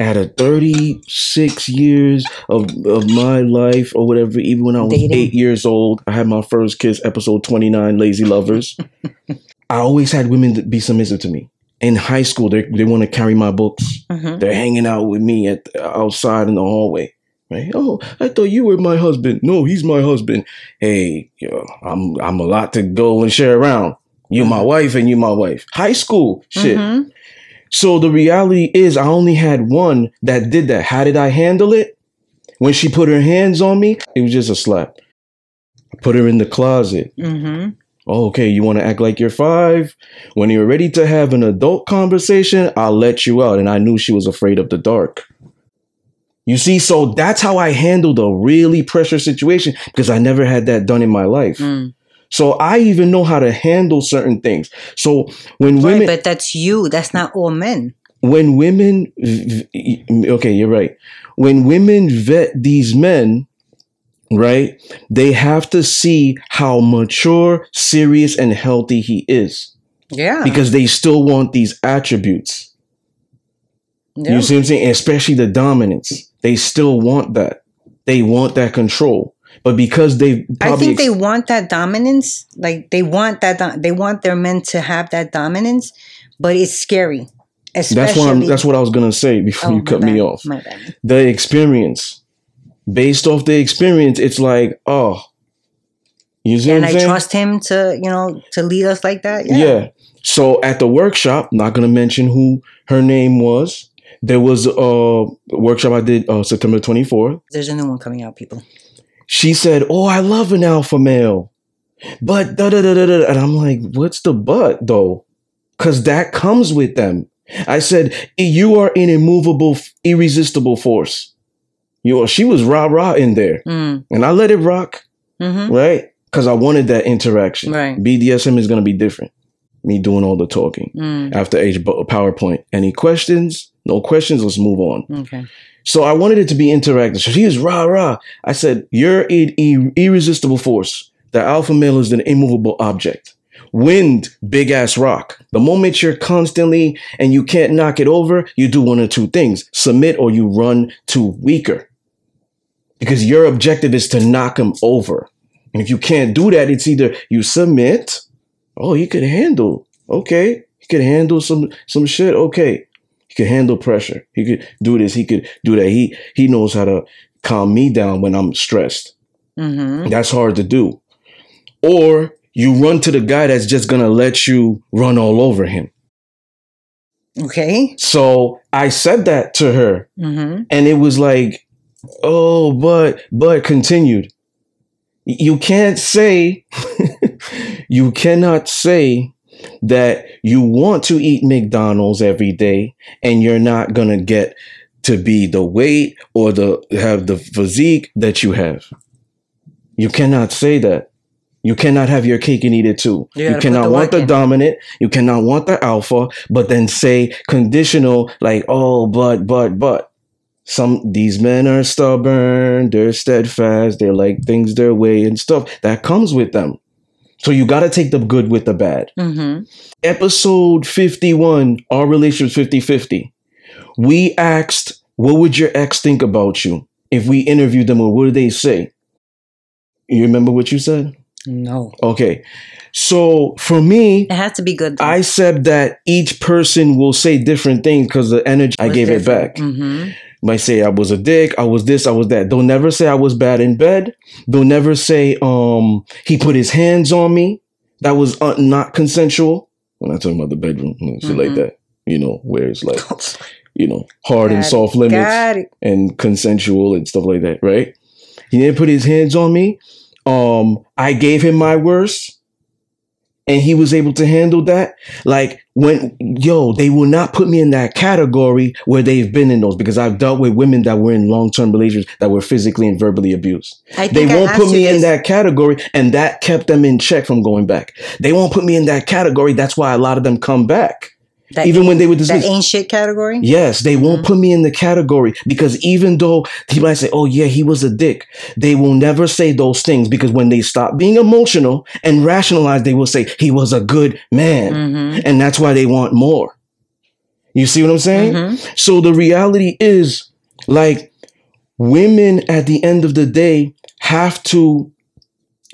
Out of 36 years of, of my life or whatever, even when I was Dating. eight years old, I had my first kiss, episode 29, Lazy Lovers. I always had women that be submissive to me. In high school, they, they want to carry my books. Mhm. They're hanging out with me at outside in the hallway. Right? Oh, I thought you were my husband. No, he's my husband. Hey, yo, I'm I'm a lot to go and share around. You my wife and you my wife. High school shit. Mhm. So the reality is I only had one that did that. How did I handle it? When she put her hands on me, it was just a slap. I put her in the closet. Mhm. Oh, okay, you want to act like you're five? When you're ready to have an adult conversation, I'll let you out. And I knew she was afraid of the dark. You see, so that's how I handled a really pressure situation because I never had that done in my life. Mm. So I even know how to handle certain things. So when Right, women, but that's you. That's not all men. when women, okay, you're right. When women vet these men, right, they have to see how mature, serious, and healthy he is Yeah. because they still want these attributes. yeah. You see what I'm saying? Especially the dominance. They still want that. They want that control. But because they I think they want that dominance. Like they want that. do- They want their men to have that dominance, but it's scary. Especially. that's what I'm, that's what I was gonna say before Oh, you cut me off. My bad. The experience, based off the experience, it's like, oh, you see I'm I saying? trust him to you know to lead us like that? yeah. So at the workshop, not gonna mention who her name was. There was a workshop I did uh, September 24th. There's a new one coming out, people. She said, "Oh, I love an alpha male," but da da da da da, and I'm like, "What's the but though?" Because that comes with them. I said, "You are an immovable, irresistible force." You, are, she was rah rah in there, Mm. and I let it rock, Mm-hmm. right? Because I wanted that interaction. Right. BDSM is gonna be different. Me doing all the talking Mm. after H PowerPoint. Any questions? No questions. Let's move on. Okay. So I wanted it to be interactive. So she was rah rah. I said, "You're an ir- irresistible force. The alpha male is an immovable object. Wind, big ass rock. The moment you're constantly and you can't knock it over, you do one or two things: submit or you run to weaker. Because your objective is to knock him over. And if you can't do that, it's either you submit. Oh, he could handle. Okay, He could handle some some shit. Okay. He could handle pressure. He could do this. He could do that. He he knows how to calm me down when I'm stressed. Mm-hmm. That's hard to do. Or you run to the guy that's just gonna let you run all over him. Okay. So I said that to her, Mm-hmm. and it was like, oh, but but continued. You can't say, you cannot say that you want to eat McDonald's every day and you're not gonna get to be the weight or the have the physique that you have. You cannot say that. You cannot have your cake and eat it too. You You, cannot the want the in. dominant. You cannot want the alpha, but then say conditional like, oh, but, but, but. Some these men are stubborn, they're steadfast, they like things their way and stuff. That comes with them. So you gotta take the good with the bad Mm-hmm. episode 51, our relationship 50 50, we asked, What would your ex think about you if we interviewed them, or what did they say? You remember what you said? No. Okay. So for me, It has to be good. though. I said that each person will say different things because the energy, I gave it back. Mm-hmm. Might say I was a dick, I was this, I was that. They'll never say I was bad in bed. They'll never say um he put his hands on me. That was uh, not consensual. When I talking about the bedroom, you know, shit like that. You know, where it's like you know hard and Got it. soft limits and consensual and stuff like that, right? He didn't put his hands on me. Um, I gave him my worst, and he was able to handle that. Like when yo, they will not put me in that category where they've been in those because I've dealt with women that were in long term relationships that were physically and verbally abused. They I won't put me in that category, and that kept them in check from going back. They won't put me in that category. That's why a lot of them come back, That even when they were that dismissed. ain't shit category. Yes, they won't Mhm. put me in the category because even though he might say, "Oh yeah, he was a dick," they will never say those things because when they stop being emotional and rationalize, they will say he was a good man, Mm-hmm. and that's why they want more. You see what I'm saying? Mm-hmm. So the reality is, like, women at the end of the day have to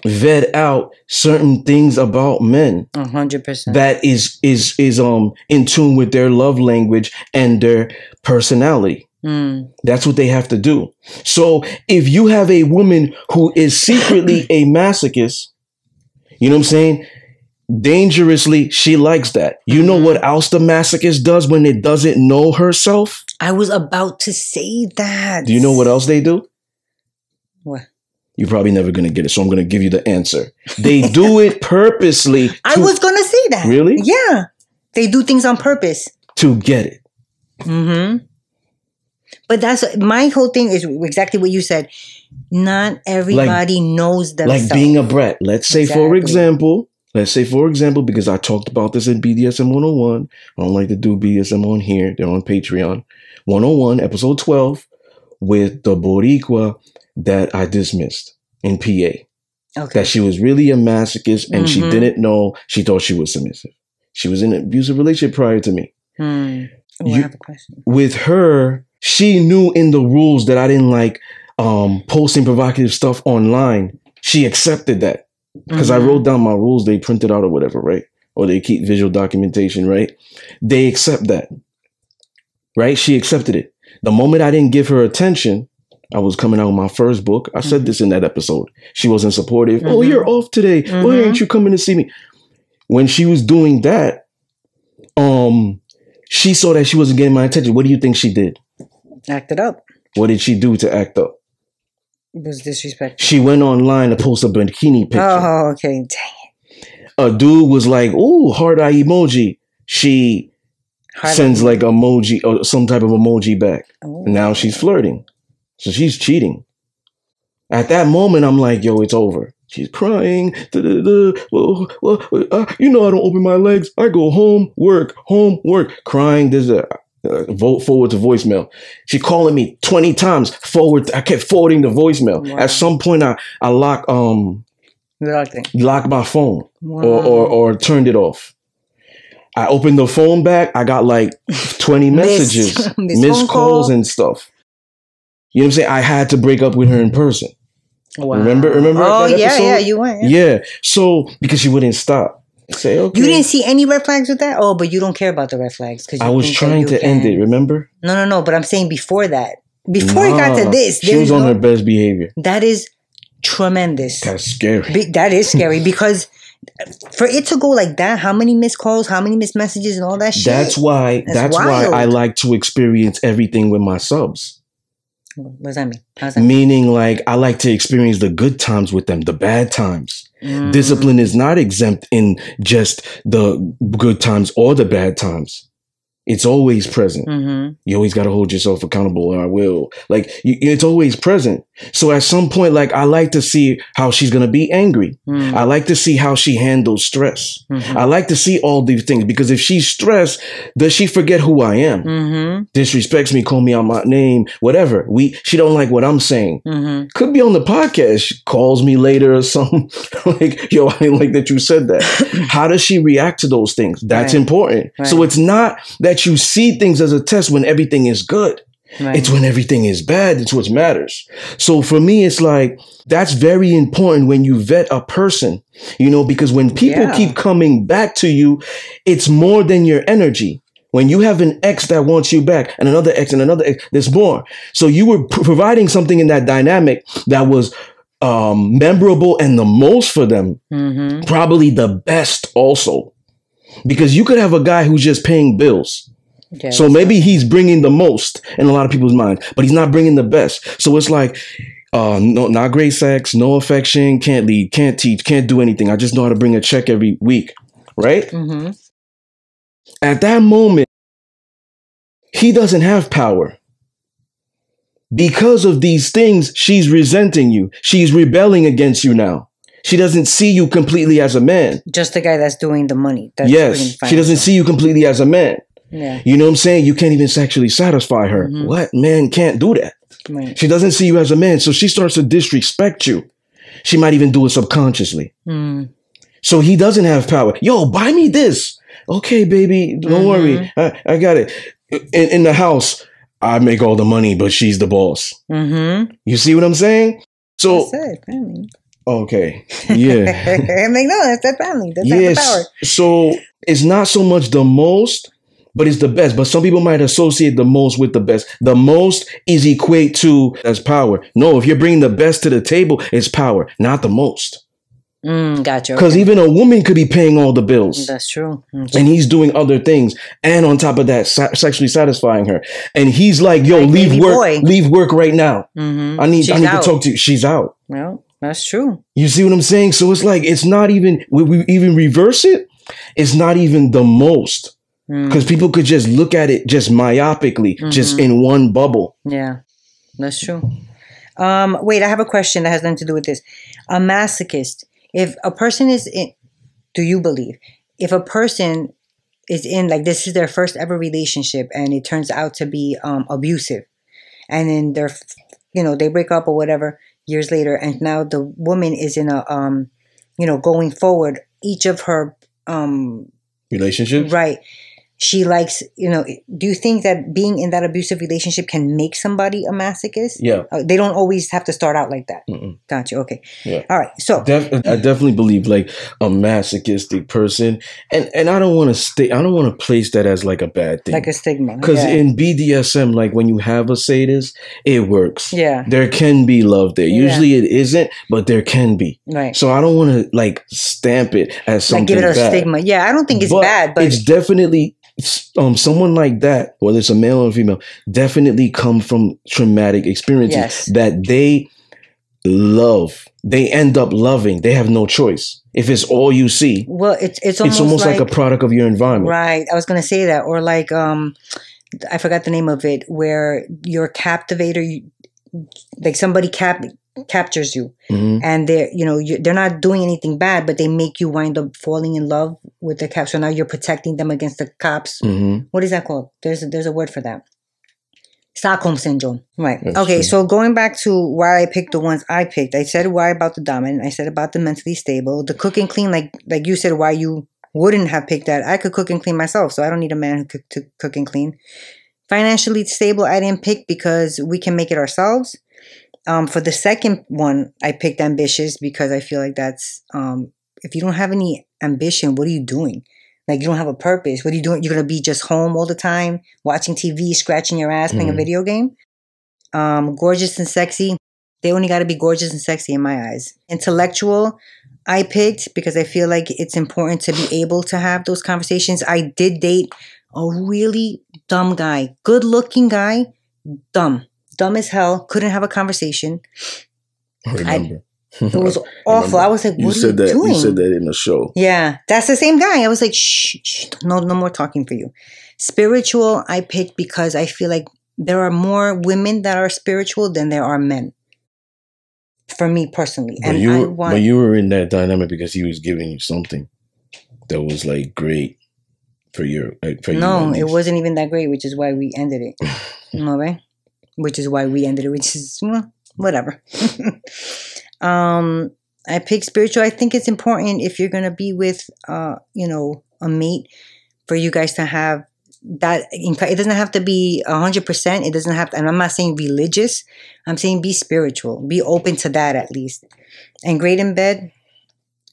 vet out certain things about men A hundred percent. that is is is um in tune with their love language and their personality. Mm. That's what they have to do. So if you have a woman who is secretly a masochist, you know what I'm saying? Dangerously, she likes that. You know Mhm. what else the masochist does when it doesn't know herself? I was about to say that. Do you know what else they do? What? You're probably never gonna get it, so I'm gonna give you the answer. They do it purposely I was gonna say that. Really? Yeah. They do things on purpose. to get it. Mm-hmm. But that's my whole thing is exactly what you said. Not everybody knows themselves. like being a brat. Let's say, for example, let's say, for example, because I talked about this in BDSM 101. I don't like to do BDSM on here. They're on Patreon. 101, episode 12, with the Boricua that I dismissed in PA. okay. That she was really a masochist and she Mhm. didn't know. She thought she was submissive. She was in an abusive relationship prior to me. Hmm. I You- have a question. With her, she knew in the rules that I didn't like um, posting provocative stuff online. She accepted that because I Mhm. wrote down my rules they printed out or whatever, right? Or they keep visual documentation, right? They accept that, right? She accepted it. The moment I didn't give her attention, I was coming out with my first book. I said Mhm. this in that episode. She wasn't supportive. Oh, Mhm. you're off today. Why Mhm. aren't you coming to see me? When she was doing that, um, she saw that she wasn't getting my attention. What do you think she did? Acted up. What did she do to act up? It was disrespectful. She went online to post a bikini picture. Oh, okay. Dang it. a dude was like, "Ooh, heart eye emoji." She it. sends like emoji or some type of emoji back. Oh. Now she's flirting, so she's cheating. At that moment, I'm like, "Yo, it's over." She's crying. well, well, uh, you know, I don't open my legs. I go home, work, home, work, crying. There's a uh, vote forward to voicemail. She calling me 20 times forward. I kept forwarding the voicemail. Wow. At some point, I I lock um lock my phone Wow. or, or or turned it off. I opened the phone back. I got like 20 messages, missed missed calls call. and stuff. You know what I'm saying? I had to break up with her in person. Wow. Remember- remember Oh yeah, episode? yeah. You went. Yeah. Yeah. So because she wouldn't stop. Say okay. You didn't see any red flags with that? Oh, but you don't care about the red flags because I was trying to end it. Remember? No, no, no. But I'm saying before that, before it got to this, she was on no- her best behavior. that is tremendous. That's scary. Be- that is scary because for it to go like that, how many missed calls, how many missed messages, and all that shit. That's why. That's That's, why I like to experience everything with my subs. What does that mean? How's that? mean? Meaning, like I like to experience the good times with them, the bad times. Mm. Discipline is not exempt in just the good times or the bad times. It's always present. Mhm. You always got to hold yourself accountable. Or I will. Like you, it's always present. So at some point, like I like to see how she's gonna be angry. Mm. I like to see how she handles stress. Mhm. I like to see all these things because if she's stressed, does she forget who I am? Mhm. Disrespects me, call me out my name, whatever. We she don't like what I'm saying. Mhm. Could be on the podcast. She calls me later or something. like, yo, I didn't like that you said that. How does she react to those things? That's Right. important. So it's not that you see things as a test when everything is good. Right. It's when everything is bad. It's what matters. So for me, it's like that's very important when you vet a person, you know, because when people Yeah. keep coming back to you, it's more than your energy. When you have an ex that wants you back and another ex and another ex, there's more. So you were p- providing something in that dynamic that was um, memorable and the most for them, Mhm. probably the best also. Because you could have a guy who's just paying bills. So maybe he's bringing the most in a lot of people's minds, but he's not bringing the best. So it's like, uh, no, not great sex, no affection, can't lead, can't teach, can't do anything. I just know how to bring a check every week, right? Mhm. At that moment, he doesn't have power. Because of these things, she's resenting you. She's rebelling against you now. She doesn't see you completely as a man. Just the guy that's doing the money. That's yes, she doesn't see you completely as a man. Yeah. You know what I'm saying? You can't even sexually satisfy her. Mhm. What man can't do that? Right. She doesn't see you as a man, so she starts to disrespect you. She might even do it subconsciously. Mm. So he doesn't have power. Yo, buy me this. Okay, baby, don't Mhm. worry. I, I got it. In, in the house, I make all the money, but she's the boss. Mm-hmm. You see what I'm saying? So, That's it, family. Okay, yeah. I'm like, no, that's that family. That's not the power. yes. So it's not so much the most, but it's the best. But some people might associate the most with the best. The most is equate to as power. No, if you're bringing the best to the table, it's power, not the most. Mm, gotcha. Because okay. even a woman could be paying all the bills. That's true. Mm. and he's doing other things and on top of that sa- sexually satisfying her and he's like yo Like leave work boy. leave work right now Mhm. i need She's i need out. to talk to you she's out Well, that's true. you see what i'm saying so it's like it's not even we, we even reverse it it's not even the most Mm. because people could just look at it just myopically just Mhm. in one bubble Yeah, that's true. Um, wait, I have a question that has nothing to do with this. A masochist. If a person is in, do you believe if a person is in like this is their first ever relationship and it turns out to be um, abusive, and then they're you know they break up or whatever years later, and now the woman is in a um, you know going forward, each of her um, relationships Right. She likes, you know, do you think that being in that abusive relationship can make somebody a masochist? yeah Uh, they don't always have to start out like that. Mm-mm. Gotcha. Okay. Yeah. All right. So, Def- I definitely believe like a masochistic person, and and I don't want to stay. I don't want to place that as like a bad thing. like a stigma. Because yeah. in BDSM, like when you have a sadist, it works. yeah. There can be love there. Yeah. Usually it isn't, but there can be. Right. So I don't want to like stamp it as something Like give it a bad. stigma. Yeah. I don't think it's But bad, but it's definitely um someone like that, whether it's a male or a female, definitely come from traumatic experiences Yes. that they love. They end up loving. They have no choice. If it's all you see, well, it's it's almost, it's almost like, like a product of your environment. Right. I was going to say that. Or like, um, I forgot the name of it, where your captivator, you, like somebody cap captures you, Mhm. and they're you know you, they're not doing anything bad, but they make you wind up falling in love with the cap. So now you're protecting them against the cops. Mhm. What is that called? There's a, there's a word for that. Stockholm syndrome. Right. That's okay. true. So going back to why I picked the ones I picked, I said why about the dominant. I said about the mentally stable, the cook and clean. Like like you said, why you wouldn't have picked that. I could cook and clean myself, so I don't need a man who could to cook and clean. Financially stable, I didn't pick because we can make it ourselves. Um, for the second one, I picked ambitious because I feel like that's um, if you don't have any ambition, what are you doing? Like you don't have a purpose. What are you doing? You're gonna be just home all the time, watching TV, scratching your ass, playing a Mhm. video game. Um, gorgeous and sexy. They only got to be gorgeous and sexy in my eyes. Intellectual, I picked because I feel like it's important to be able to have those conversations. I did date a really dumb guy, good looking guy, dumb, dumb as hell. Couldn't have a conversation. I remember. It was awful. I was like, you "What are said you that. doing?" You said that in the show. Yeah, that's the same guy. I was like, shh, shh, no, no more talking for you. Spiritual, I picked because I feel like there are more women that are spiritual than there are men. For me personally, But and you, I were, want but you were in that dynamic because he was giving you something that was like great for your uh, for you. no, at it wasn't even that great, which is why we ended it. no way, which is why we ended it. Which is well, whatever. um, I picked spiritual. I think it's important if you're gonna be with, uh, you know, a mate, for you guys to have that. It doesn't have to be hundred percent. It doesn't have to. And I'm not saying religious. I'm saying be spiritual. Be open to that at least. And great in bed.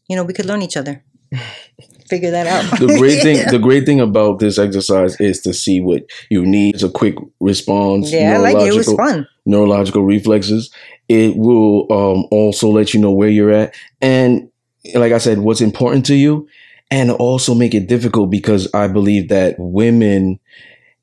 You know, we could learn each other. Figure that out. the great thing the great thing about this exercise is to see what you need. It's a quick response. yeah, I like it. It was neurological- fun. neurological reflexes. It will um, also let you know where you're at. And like I said, what's important to you and also make it difficult because I believe that women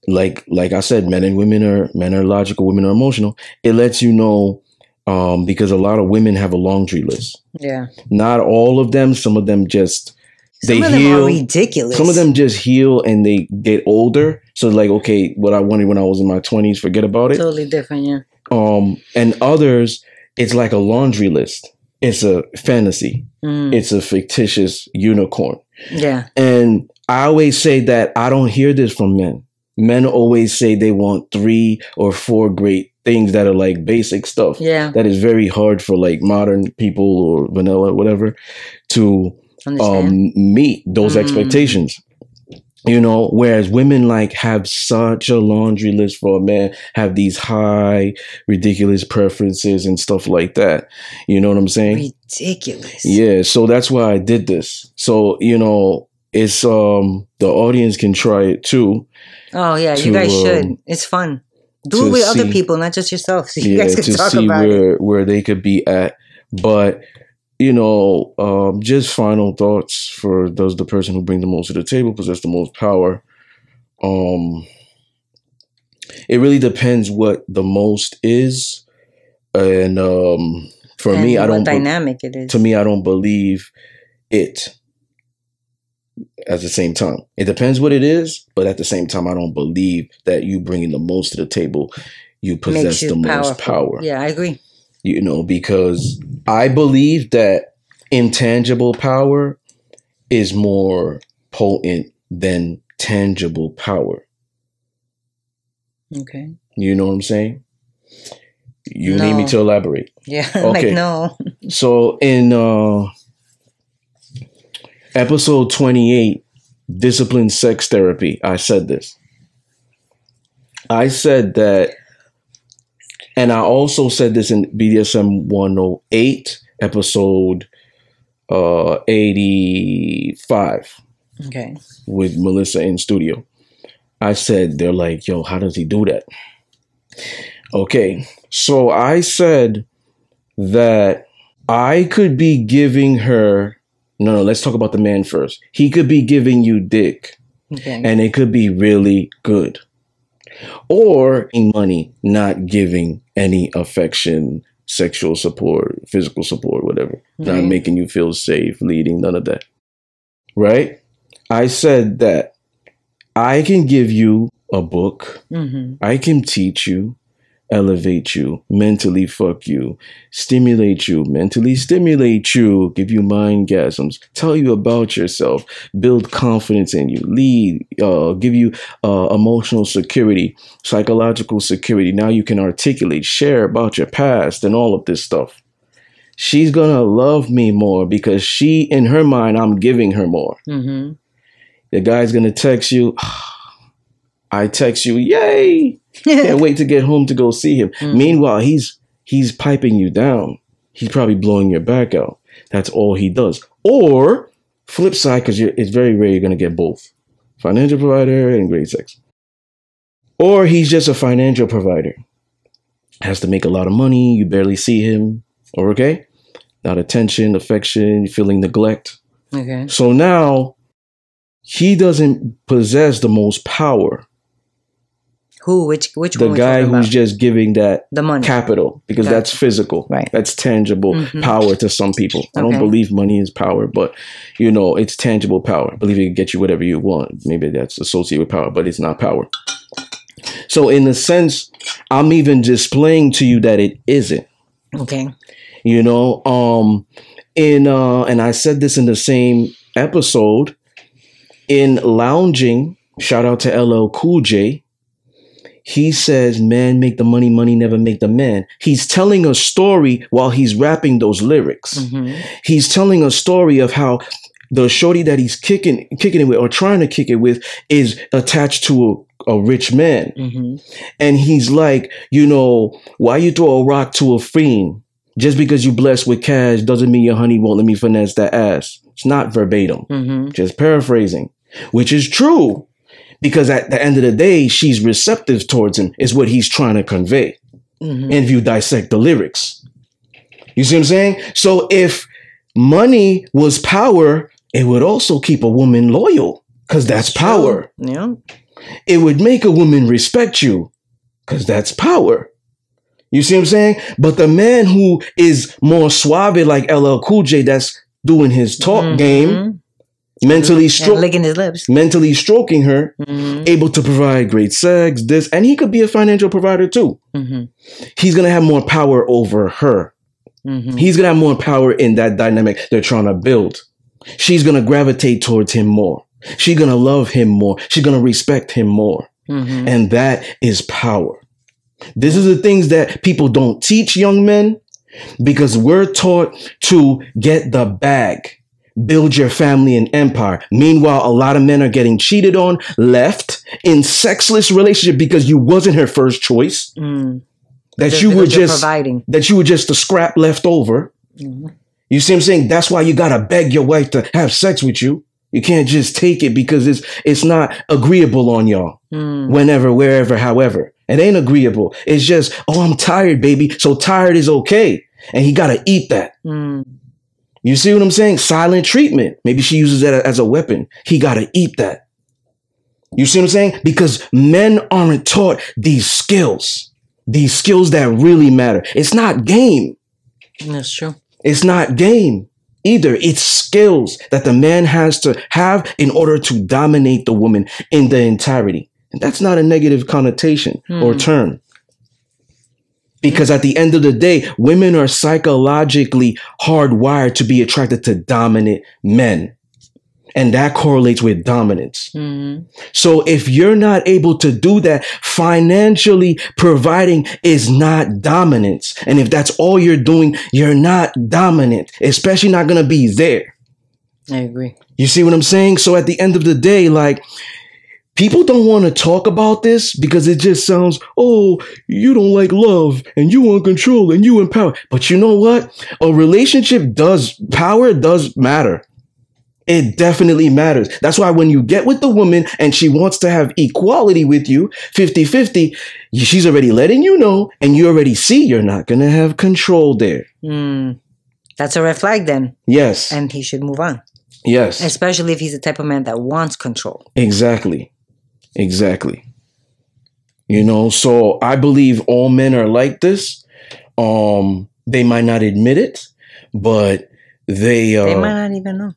like like I said, men and women are men are logical, women are emotional. It lets you know um, because a lot of women have a laundry list. Yeah. Not all of them, some of them just Some they of them heal are ridiculous. some of them just heal and they get older. So like, okay, what I wanted when I was in my twenties, forget about it. totally different. Yeah. Um, and others, it's like a laundry list. It's a fantasy. Mm, It's a fictitious unicorn. yeah. And I always say that I don't hear this from men. Men always say they want three or four great things that are like basic stuff. Yeah. That is very hard for like modern people or vanilla, whatever, to. Um meet those Mm. expectations you know whereas women like have such a laundry list for a man have these high ridiculous preferences and stuff like that you know what i'm saying ridiculous. yeah so that's why i did this so you know it's um the audience can try it too Oh yeah, to, you guys should. um, It's fun. Do it with other people, not just yourself. So you yeah guys can to talk see about it. where where they could be at but you know um just final thoughts for does the person who bring the most to the table possess the most power um it really depends what the most is and um for And me i don't be- dynamic it is. to me i don't believe it at the same time it depends what it is but at the same time i don't believe that you bringing the most to the table you possess you the most powerful. power Yeah, I agree. You know, because I believe that intangible power is more potent than tangible power. Okay. You know what I'm saying? You need me to elaborate. Yeah. Okay. like no. So in uh episode 28, discipline sex therapy, I said this. I said that and I also said this in BDSM 108 episode uh 85 Okay. with Melissa in studio. I said they're like, "Yo, how does he do that?" Okay. So I said that I could be giving her No, no, let's talk about the man first. He could be giving you dick Okay. and it could be really good. Or in money, not giving any affection, sexual support, physical support, whatever. Not Mhm. making you feel safe, leading, none of that. Right? I said that I can give you a book, hmm I can teach you, elevate you, mentally fuck you, stimulate you, mentally stimulate you, give you mind gasms, tell you about yourself, build confidence in you, lead, uh, give you uh, emotional security, psychological security. Now you can articulate, share about your past and all of this stuff. She's gonna love me more because she, in her mind, I'm giving her more. hmm The guy's gonna text you. I text you, yay! Can't wait to get home to go see him. Mhm. Meanwhile, he's he's piping you down. He's probably blowing your back out. That's all he does. Or flip side, because it's very rare you're going to get both financial provider and great sex. Or he's just a financial provider. Has to make a lot of money. You barely see him. Or okay, not attention, affection, feeling neglect. Okay. So now he doesn't possess the most power. Who? Which? Which The guy who's just giving that the money. capital because that's physical Right. that's tangible Mhm. power to some people i don't believe money is power but you know it's tangible power i believe it can get you whatever you want maybe that's associated with power but it's not power so in a sense i'm even displaying to you that it isn't Okay. you know um in uh and i said this in the same episode in lounging shout out to ll cool j he says man make the money money never make the man he's telling a story while he's rapping those lyrics Mhm. he's telling a story of how the shorty that he's kicking kicking it with or trying to kick it with is attached to a, a rich man Mhm. and he's like, you know, why you throw a rock to a fiend? Just because you blessed with cash doesn't mean your honey won't let me finesse that ass. It's not verbatim, Mhm. just paraphrasing, which is true. Because at the end of the day, she's receptive towards him, is what he's trying to convey. Mhm. And if you dissect the lyrics, you see what I'm saying? So if money was power, it would also keep a woman loyal because that's power Yeah. it would make a woman respect you because that's power. You see what I'm saying? But the man who is more suave, like LL Cool J, that's doing his talk Mhm. game, mentally stro- licking his lips. mentally stroking her, Mhm. able to provide great sex, this, and he could be a financial provider too. Mhm. He's gonna have more power over her. Mhm. He's gonna have more power in that dynamic they're trying to build. She's gonna gravitate towards him more. She's gonna love him more. She's gonna respect him more. Mhm. And that is power. This is the things that people don't teach young men because we're taught to get the bag, build your family and empire. Meanwhile, a lot of men are getting cheated on, left in sexless relationship because you wasn't her first choice. Mm. That Just you were just providing. that you were just the scrap left over. Mhm. You see what I'm saying? That's why you gotta beg your wife to have sex with you. You can't just take it because it's it's not agreeable on y'all Mm. whenever, wherever, however. It ain't agreeable. It's just, oh, I'm tired, baby. So tired is okay. And he got to eat that. Mm. You see what I'm saying? Silent treatment. Maybe she uses that as a weapon. He got to eat that. You see what I'm saying? Because men aren't taught these skills, these skills that really matter. It's not game. That's true. It's not game either. It's skills that the man has to have in order to dominate the woman in the entirety. And that's not a negative connotation or Hmm. term. Because at the end of the day, women are psychologically hardwired to be attracted to dominant men. And that correlates with dominance. Mhm. So if you're not able to do that, financially providing is not dominance. And if that's all you're doing, you're not dominant, especially not going to be there. I agree. You see what I'm saying? So at the end of the day, like, people don't want to talk about this because it just sounds, oh, you don't like love and you want control and you empower. But you know what? A relationship does, power does matter. It definitely matters. That's why when you get with the woman and she wants to have equality with you, 50 50, she's already letting you know and you already see you're not going to have control there. Mm. That's a red flag then. Yes. And he should move on. yes. Especially if he's the type of man that wants control. Exactly. Exactly. You know, so I believe all men are like this. Um, they might not admit it, but they uh They might not even know.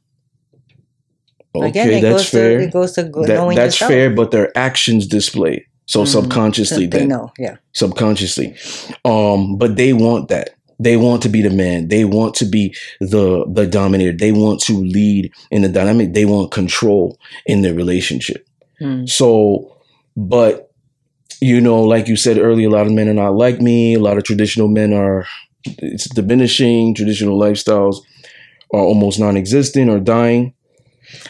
okay, Again, it that's goes fair. to it goes to That- that's yourself. fair, but their actions display. So Mm, subconsciously They then know, yeah. subconsciously. Um, but they want that. They want to be the man. They want to be the the dominator. They want to lead in the dynamic. They want control in their relationship. Mm. So, but you know, like you said earlier, a lot of men are not like me. A lot of traditional men are it's diminishing. Traditional lifestyles are almost non-existent or dying.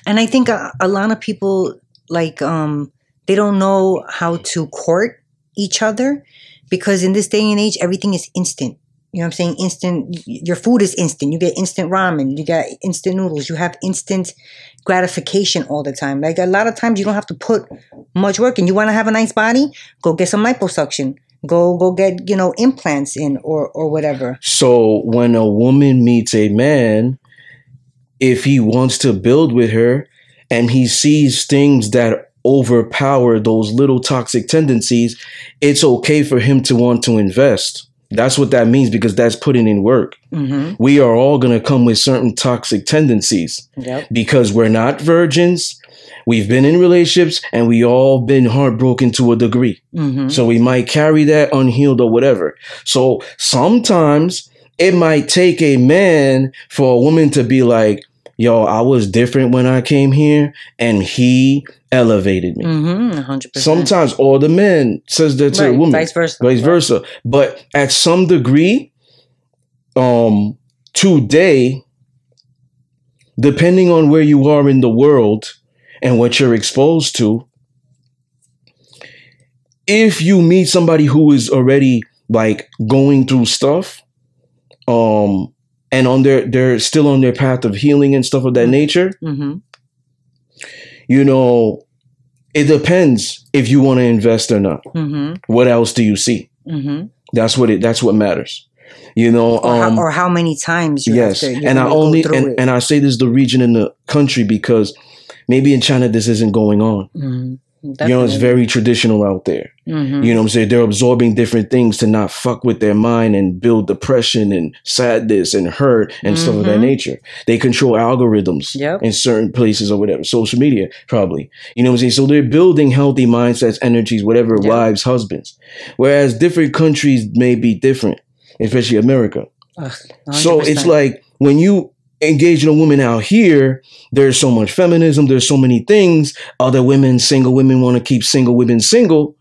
And I think a, a lot of people like um they don't know how to court each other because in this day and age everything is instant. You know what I'm saying? Instant, your food is instant. You get instant ramen. You get instant noodles. You have instant gratification all the time. Like a lot of times you don't have to put much work in. You want to have a nice body? Go get some liposuction. Go, go get, you know, implants in or, or whatever. So when a woman meets a man, if he wants to build with her and he sees things that overpower those little toxic tendencies, it's okay for him to want to invest. That's what that means because that's putting in work. Mm-hmm. We are all going to come with certain toxic tendencies Yep. because we're not virgins. We've been in relationships and we all been heartbroken to a degree. Mm-hmm. So we might carry that unhealed or whatever. So sometimes it might take a man for a woman to be like, yo, I was different when I came here and he elevated me. Mm-hmm. 100%. Sometimes all the men says that to right. a woman Vice versa. vice versa. But at some degree, um, today, depending on where you are in the world and what you're exposed to, if you meet somebody who is already like going through stuff, um, and on their they're still on their path of healing and stuff of that nature, Mm-hmm. you know, it depends if you want to invest or not. Mm-hmm. What else do you see? Mm-hmm. That's what it. That's what matters. You know. Or, Um, how, or how many times you yes, have to, and I only and, it. and I say this is the region in the country because maybe in China this isn't going on. Mhm. You know, it's very traditional out there. hmm You know what I'm saying? They're absorbing different things to not fuck with their mind and build depression and sadness and hurt and stuff of that Mhm. nature. They control algorithms Yep. in certain places or whatever, social media probably. You know what I'm saying? So they're building healthy mindsets, energies, whatever, Yep. wives, husbands. Whereas different countries may be different, especially America. Ugh, So it's like when you engage in a woman out here, there's so much feminism, there's so many things. Other women, single women want to keep single women single.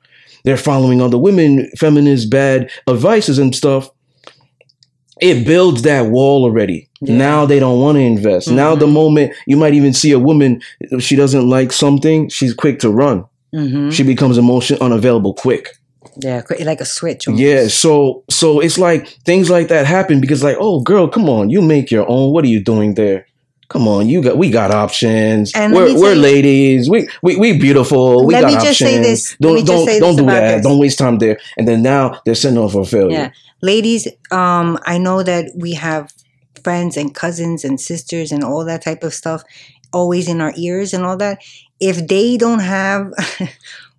They're following other women, feminist bad advices and stuff. It builds that wall already. Yeah. Now they don't want to invest. Now the Mhm. moment you might even see a woman, she doesn't like something, she's quick to run. Mhm. She becomes emotion unavailable quick. Yeah, like a switch. almost. Yeah, so so it's like things like that happen because like, oh girl, come on, you make your own. What are you doing there? Come on, you got we got options. And we're we're ladies. We we we beautiful. We Let got me options. just say this. Don't don't say don't do that. this. Don't waste time there. And then now they're sending off for failure. Yeah. Ladies, um, I know that we have friends and cousins and sisters and all that type of stuff always in our ears and all that. If they don't have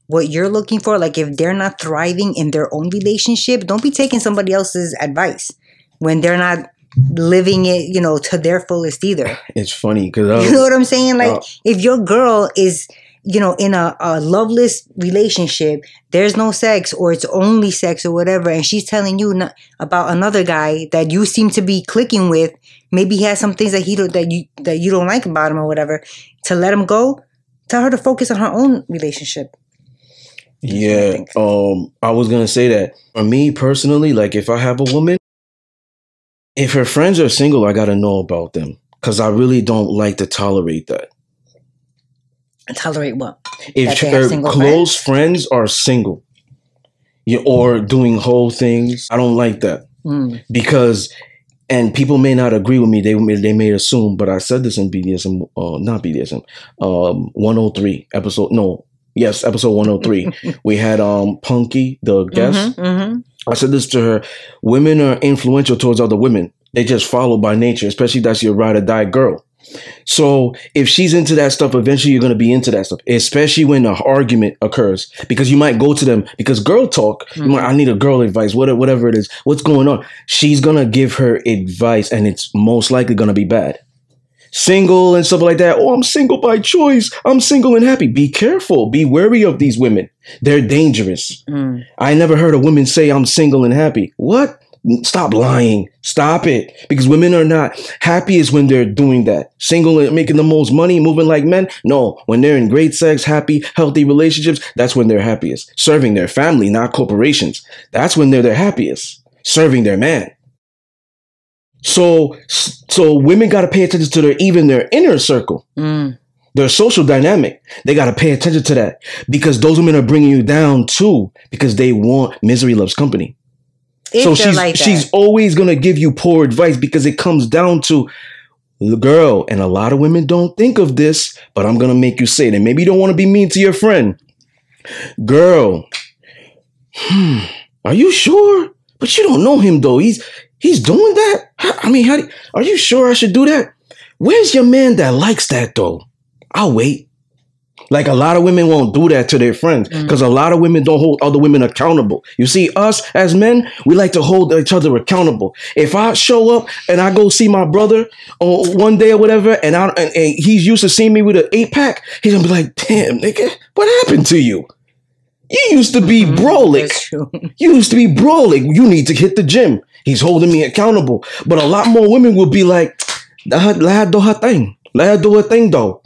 what you're looking for, like if they're not thriving in their own relationship, don't be taking somebody else's advice when they're not living it, you know, to their fullest either. It's funny because You know what I'm saying? Like, uh, if your girl is, you know, in a, a loveless relationship, there's no sex or it's only sex or whatever, and she's telling you not, about another guy that you seem to be clicking with, maybe he has some things that he don't, that you that you don't like about him or whatever, to let him go. Tell her to focus on her own relationship. Yeah. Um, I was gonna say that for me personally, like if I have a woman, if her friends are single, I gotta know about them because I really don't like to tolerate that. Tolerate what? if That they have her close friends are single you, or doing whole things i don't like that Mm. because and people may not agree with me they may, they may assume but i said this in bdsm uh, not bdsm um 103 episode no yes episode 103 we had um punky the guest Mhm, mhm. I said this to her. Women are influential towards other women. They just follow by nature, especially that's your ride or die girl. So if she's into that stuff, eventually you're gonna be into that stuff, especially when an argument occurs. Because you might go to them because girl talk. You might, I need a girl advice, whatever, whatever it is. What's going on? She's gonna give her advice, and it's most likely gonna be bad. Single and stuff like that. Oh, I'm single by choice. I'm single and happy. Be careful. Be wary of these women. They're dangerous. Mm. I never heard a woman say I'm single and happy. What? Stop lying. Stop it. Because women are not happiest when they're doing that. Single and making the most money, moving like men. No, when they're in great sex, happy, healthy relationships, that's when they're happiest. Serving their family, not corporations. That's when they're their happiest. Serving their man. So, so women got to pay attention to their even their inner circle Mm. their social dynamic. They got to pay attention to that because those women are bringing you down too because they want misery loves company. If so she's like she's always gonna give you poor advice because it comes down to the girl, and a lot of women don't think of this, but I'm gonna make you say it. And maybe you don't want to be mean to your friend. Girl, hmm, are you sure? But you don't know him though. He's he's doing that. I mean, how do, are you sure I should do that? Where's your man that likes that though? I'll wait. Like a lot of women won't do that to their friends mm. because a lot of women don't hold other women accountable. You see, us as men, we like to hold each other accountable. If I show up and I go see my brother on one day or whatever, and I and, and he's used to seeing me with an eight pack, he's gonna be like, "Damn, nigga, what happened to you? You used to be mm, brolic. That's true. You used to be brolic. You need to hit the gym. He's holding me accountable. But a lot more women will be like, let her, do her thing. Let her do her thing though.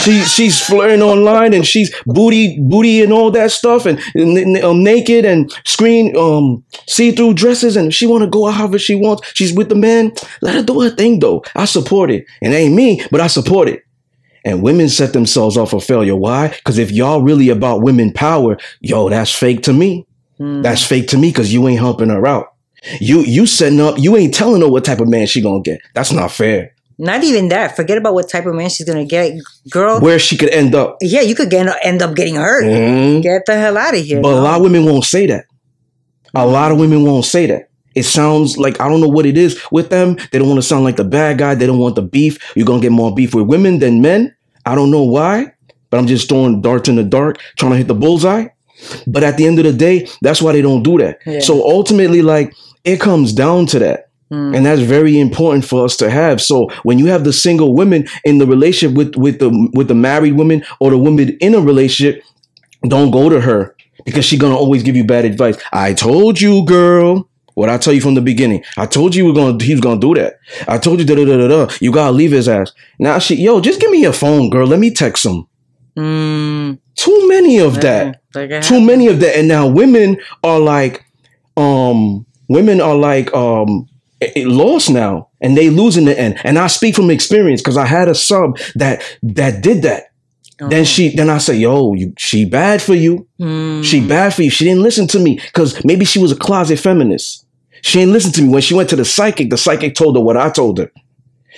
She she's flirting online and she's booty booty and all that stuff and, and, and, um, naked and screen um see through dresses and she want to go out however she wants. She's with the man. Let her do her thing though. I support it. It ain't me, but I support it. And women set themselves off for failure. Why? Because if y'all really about women power, yo, that's fake to me. Mm. That's fake to me because you ain't helping her out. You you setting up, you ain't telling her what type of man she gonna get. That's not fair. Not even that. Forget about what type of man she's gonna get, girl. Where she could end up. yeah, you could get end up getting hurt. Mhm. Get the hell out of here. But a lot of women won't say that. A lot of women won't say that. It sounds like I don't know what it is with them. They don't want to sound like the bad guy. They don't want the beef. You're gonna get more beef with women than men. I don't know why, but I'm just throwing darts in the dark, trying to hit the bullseye. But at the end of the day, that's why they don't do that. Yeah. So ultimately, like it comes down to that. Mm. And that's very important for us to have. So when you have the single women in the relationship with with the with the married women or the women in a relationship, don't go to her because she's gonna always give you bad advice. I told you, girl. What I tell you from the beginning. I told you we are gonna he was gonna do that. I told you da da da da da. You gotta leave his ass. Now she yo, just give me your phone, girl. Let me text him. Mm. Too many of that Like too many of that and now women are like um women are like um i- lost now and they lose in the end. And i speak from experience because i had a sub that that did that. Then she then i say yo you, she bad for you. Mm. she bad for you. She didn't listen to me because maybe she was a closet feminist. She didn't listen to me. When she went to the psychic the psychic told her what i told her.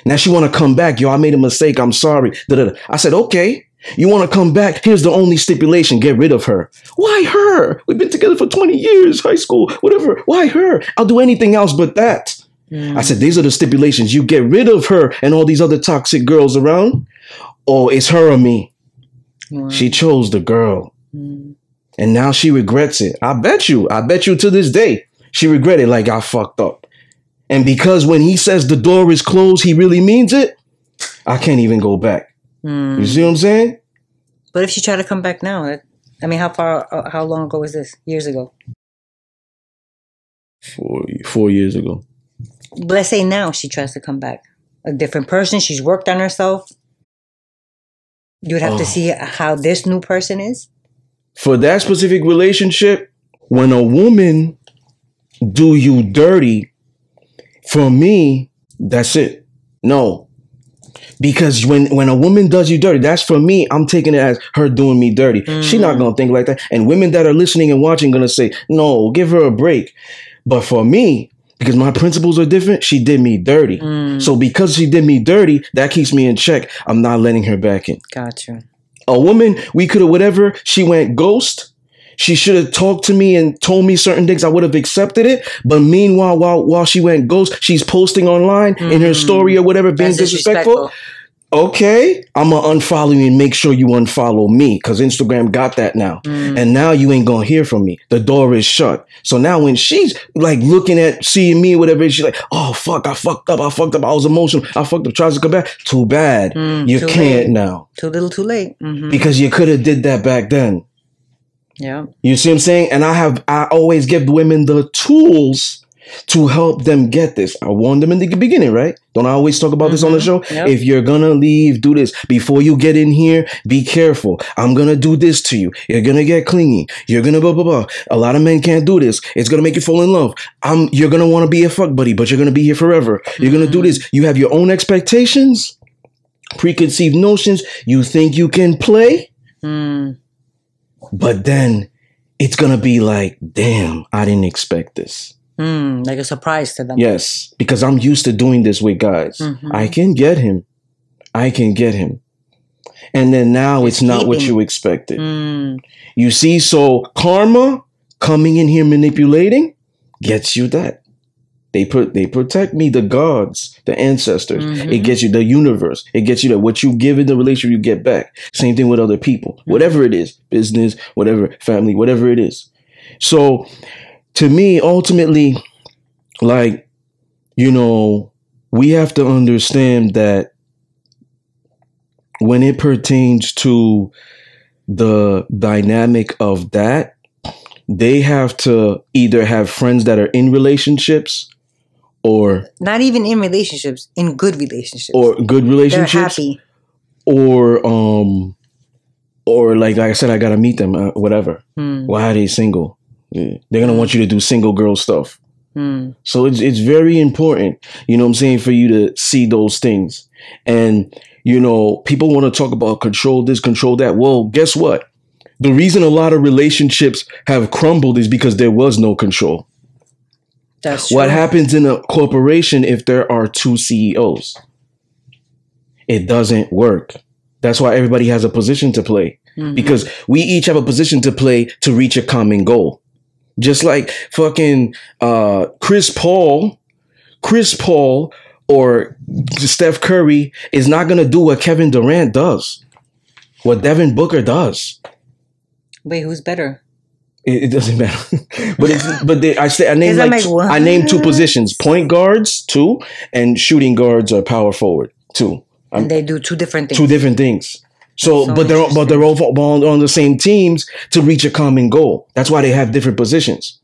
Now she want to come back. Yo i made a mistake. I'm sorry. Da-da-da. i said okay you want to come back? Here's the only stipulation: get rid of her. Why her? We've been together for 20 years, high school, whatever. Why her? I'll do anything else but that. Mm. I said, these are the stipulations. You get rid of her and all these other toxic girls around, or it's her or me. Wow. She chose the girl, Mm. and now she regrets it. I bet you. I bet you to this day she regretted like I fucked up. And because when he says the door is closed, he really means it. I can't even go back. Mm. You see what I'm saying? But if she tried to come back now, I mean, how far, uh, how long ago was this? Years ago. Four four years ago. But let's say now she tries to come back, a different person. She's worked on herself. You would have to Oh. see how this new person is. for that specific relationship, when a woman do you dirty, for me, that's it. No. Because when, when a woman does you dirty, that's for me, I'm taking it as her doing me dirty. She's not gonna think like that. And women that are listening and watching gonna say, no, give her a break. But for me, because my principles are different, she did me dirty. Mm. So because she did me dirty, that keeps me in check. I'm not letting her back in Gotcha. a woman we could have whatever she went ghost she should have talked to me and told me certain things. I would have accepted it. But meanwhile while while she went ghost she's posting online in her story or whatever being That's disrespectful. okay i'm gonna unfollow you and make sure you unfollow me because instagram got that now. Mm. and now you ain't gonna hear from me. The door is shut. So now when she's like looking at seeing me whatever she's like oh fuck i fucked up i fucked up i was emotional i fucked up tries to come back. Too bad. Mm, you too can't late. now. Too little, too late. hmm because you could have did that back then Yeah. you see what I'm saying? And I have I always give women the tools to help them get this. I warned them in the beginning, right? Don't I always talk about this on the Mhm. show? Yep. If you're gonna leave, do this. Before you get in here, be careful. I'm gonna do this to you. You're gonna get clingy. You're gonna blah blah blah. A lot of men can't do this. It's gonna make you fall in love. I'm you're gonna want to be a fuck buddy, but you're gonna be here forever. You're gonna do this. You have your own expectations, preconceived notions. You think you can play Mm. But then it's gonna be like, damn, I didn't expect this. Mm, like a surprise to them. Yes, because I'm used to doing this with guys. Mhm. I can get him. I can get him. And then now it's not what you expected. Mm, You see, so karma coming in here manipulating gets you that. They put they protect me, the gods, the ancestors. Mhm. It gets you the universe. It gets you that what you give in the relationship, you get back. Same thing with other people. Mm-hmm. Whatever it is, business, whatever, family, whatever it is. So to me, ultimately, like, you know, we have to understand that when it pertains to the dynamic of that, they have to either have friends that are in relationships or not even in relationships, in good relationships. or good relationships, They're happy. or um or like like I said I got to meet them uh, whatever. Mm, Why are they single? Yeah. They're to want you to do single girl stuff. mm, So it's it's very important, you know what I'm saying, for you to see those things. And you know, people want to talk about control this, control that. Well, guess what? The reason a lot of relationships have crumbled is because there was no control. That's true. What happens in a corporation if there are two CEOs? It doesn't work. That's why everybody has a position to play Mhm. because we each have a position to play to reach a common goal. Just like fucking uh, Chris Paul, Chris Paul or Steph Curry is not gonna do what Kevin Durant does, what Devin Booker does. Wait, who's better? It, it doesn't matter, but it's but they, I say I I'm like, two- I named two positions: point guards two, and shooting guards or power forward two. I'm- And they do two different things. two different things. So, So but they're but they're all on the same teams to reach a common goal. That's why they have different positions.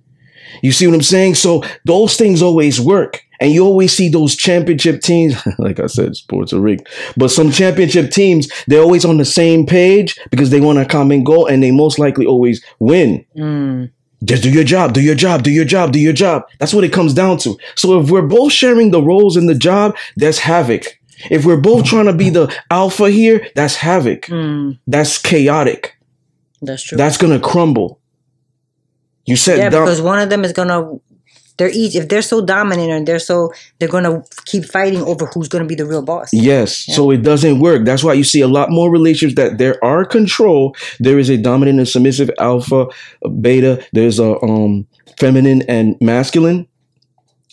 You see what I'm saying? So those things always work, and you always see those championship teams. like I said, sports are rigged, but some championship teams they're always on the same page because they want a common goal, and they most likely always win. Mm, Just do your job, do your job, do your job, do your job. That's what it comes down to. So if we're both sharing the roles in the job, that's havoc. If we're both trying to be the alpha here, that's havoc. mm, That's chaotic. that's true. That's gonna crumble. You said yeah, because one of them is gonna. They're each if they're so dominant and they're so they're gonna keep fighting over who's gonna be the real boss. Yes. So it doesn't work. That's why you see a lot more relationships that there are control. There is a dominant and submissive alpha, beta. There's a um feminine and masculine.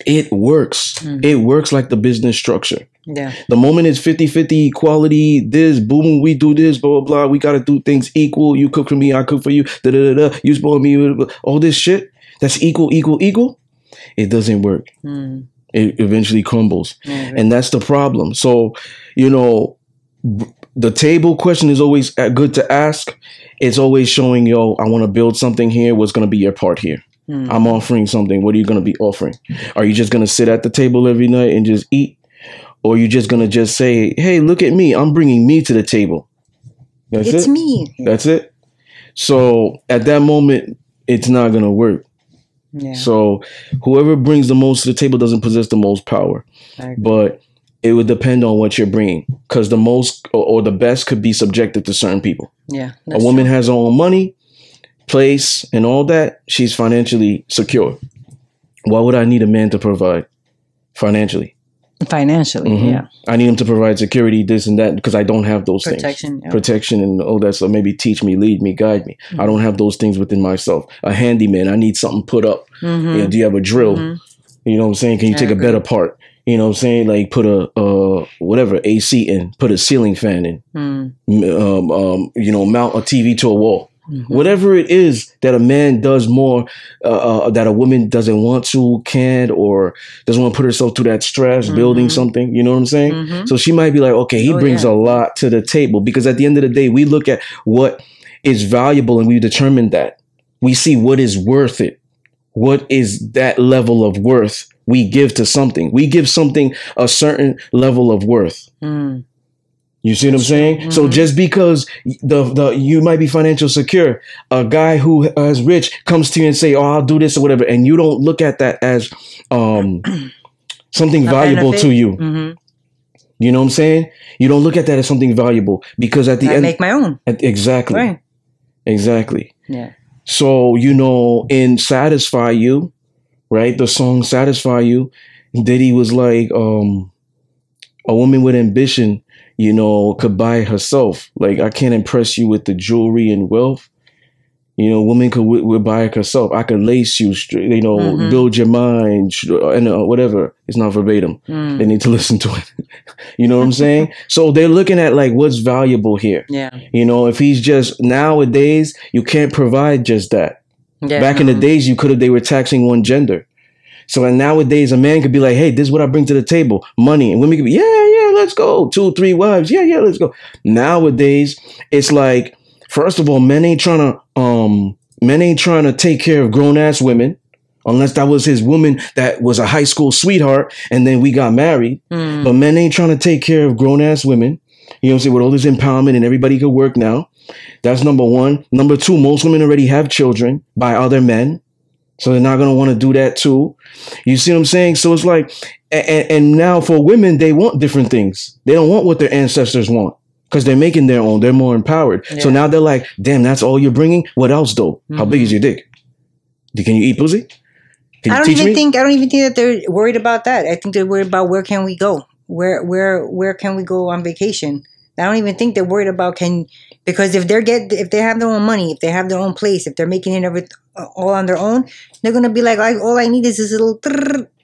It works. Mhm. It works like the business structure. Yeah. The moment it's 50-50 equality, this, boom, we do this, blah, blah, blah. We gotta do things equal. You cook for me, I cook for you, da da da da. You spoil me, blah, blah, blah. all this shit. That's equal, equal, equal. It doesn't work. Mm, It eventually crumbles. Yeah. and that's the problem. So you know b- the table question is always uh, good to ask. It's always showing yo i want to build something here. What's going to be your part here? Mm. i'm offering something. What are you going to be offering? Are you just going to sit at the table every night and just eat? Or are you just going to just say hey look at me. I'm bringing me to the table. That's it's it. me. that's it. So at that moment it's not going to work Yeah. so whoever brings the most to the table doesn't possess the most power but it would depend on what you're bringing because the most or, or the best could be subjected to certain people yeah. a woman has her own money place and all that she's financially secure why would i need a man to provide financially true. Financially. Mhm. Yeah. i need him to provide security this and that because i don't have those things Protection. Yeah. protection and all that so maybe teach me lead me guide me i don't have those things within myself a handyman i need something put up Mhm. you know, do you have a drill Mhm. you know what I'm saying? Can you I take a agree. bed apart? You know what I'm saying? Like put a uh whatever AC in, put a ceiling fan in, Mm, um, um you know, mount a TV to a wall. Mhm. Whatever it is that a man does more, uh, uh, that a woman doesn't want to, can't, or doesn't want to put herself through that stress, building Mhm. something. You know what I'm saying? Mhm. So she might be like, okay, he Oh, brings yeah. a lot to the table because at the end of the day, we look at what is valuable and we determine that. We see what is worth it. What is that level of worth we give to something? We give something a certain level of worth. Mm, You see what I'm saying? So Mhm. just because the the you might be financial secure, a guy who is rich comes to you and say, "Oh, I'll do this or whatever," and you don't look at that as um something A valuable benefit? to you. mhm. You know what I'm saying? You don't look at that as something valuable because at the I end, make my own. at- exactly, Right. exactly. Yeah. So you know, in satisfy you, right? The song "Satisfy You." Diddy was like, um, a woman with ambition, you know, could buy herself. Like, I can't impress you with the jewelry and wealth. You know, woman could w- would buy herself. I could lace you, you know, Mhm. build your mind, and uh, whatever. It's not verbatim. Mm. They need to listen to it. you know what I'm saying? So they're looking at like what's valuable here. Yeah. You know, if he's just nowadays, you can't provide just that. Yeah. Back in the days, you could have. They were taxing one gender. So and nowadays, a man could be like, "Hey, this is what I bring to the table: money." And women could be, "Yeah, yeah, let's go. Two, three wives. Yeah, yeah, let's go." Nowadays, it's like, first of all, men ain't trying to um, men ain't trying to take care of grown ass women, unless that was his woman that was a high school sweetheart, and then we got married. Mm. But men ain't trying to take care of grown ass women. You know what I'm saying? With all this empowerment and everybody could work now. That's number one. Number two, most women already have children by other men. So they're not gonna want to do that too. You see what I'm saying? So it's like, and, and now for women, they want different things. They don't want what their ancestors want because they're making their own. They're more empowered. So now they're like, damn, that's all you're bringing. What else though? How big is mm-hmm. your dick? Can you eat pussy? Can I don't even me? think I don't even think that they're worried about that. I think they're worried about where can we go? Where where where can we go on vacation? I don't even think they're worried about can because if they're get if they have their own money, if they have their own place, if they're making it every, all on their own, they're gonna be like, I, all I need is this little.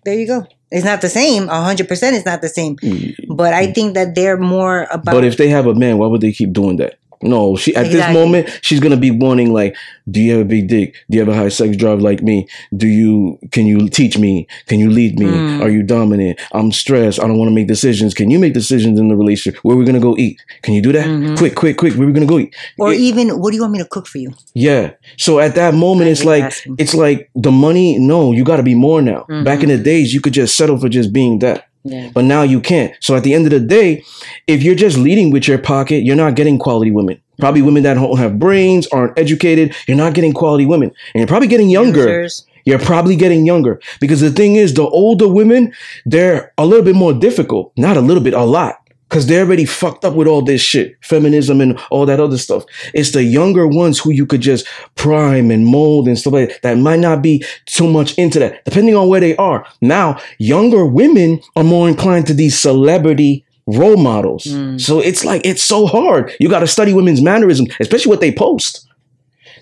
There you go. It's not the same. hundred percent, it's not the same. Mm. But I think that they're more about. But if they have a man, why would they keep doing that? No, she at this moment she's gonna be wanting like, do you have a big dick? Do you have a high sex drive like me? Do you can you teach me? Can you lead me? Mm. Are you dominant? I'm stressed. I don't want to make decisions. Can you make decisions in the relationship? Where we gonna go eat? Can you do that? Mhm. Quick, quick, quick. Where we gonna go eat? or It- even, what do you want me to cook for you? yeah. So at that moment, it's like asking. it's like the money. No, you got to be more now. Mhm. Back in the days, you could just settle for just being that. Yeah. But now you can't. So at the end of the day, if you're just leading with your pocket, you're not getting quality women. Probably women that don't have brains, aren't educated. You're not getting quality women. And you're probably getting younger. Users. You're probably getting younger. Because the thing is, the older women, they're a little bit more difficult. Not a little bit, a lot. Because they're already fucked up with all this shit, feminism and all that other stuff. It's the younger ones who you could just prime and mold and stuff like that, that might not be too much into that, depending on where they are. Now, younger women are more inclined to these celebrity role models. Mm. So it's like, it's so hard. You got to study women's mannerism, especially what they post.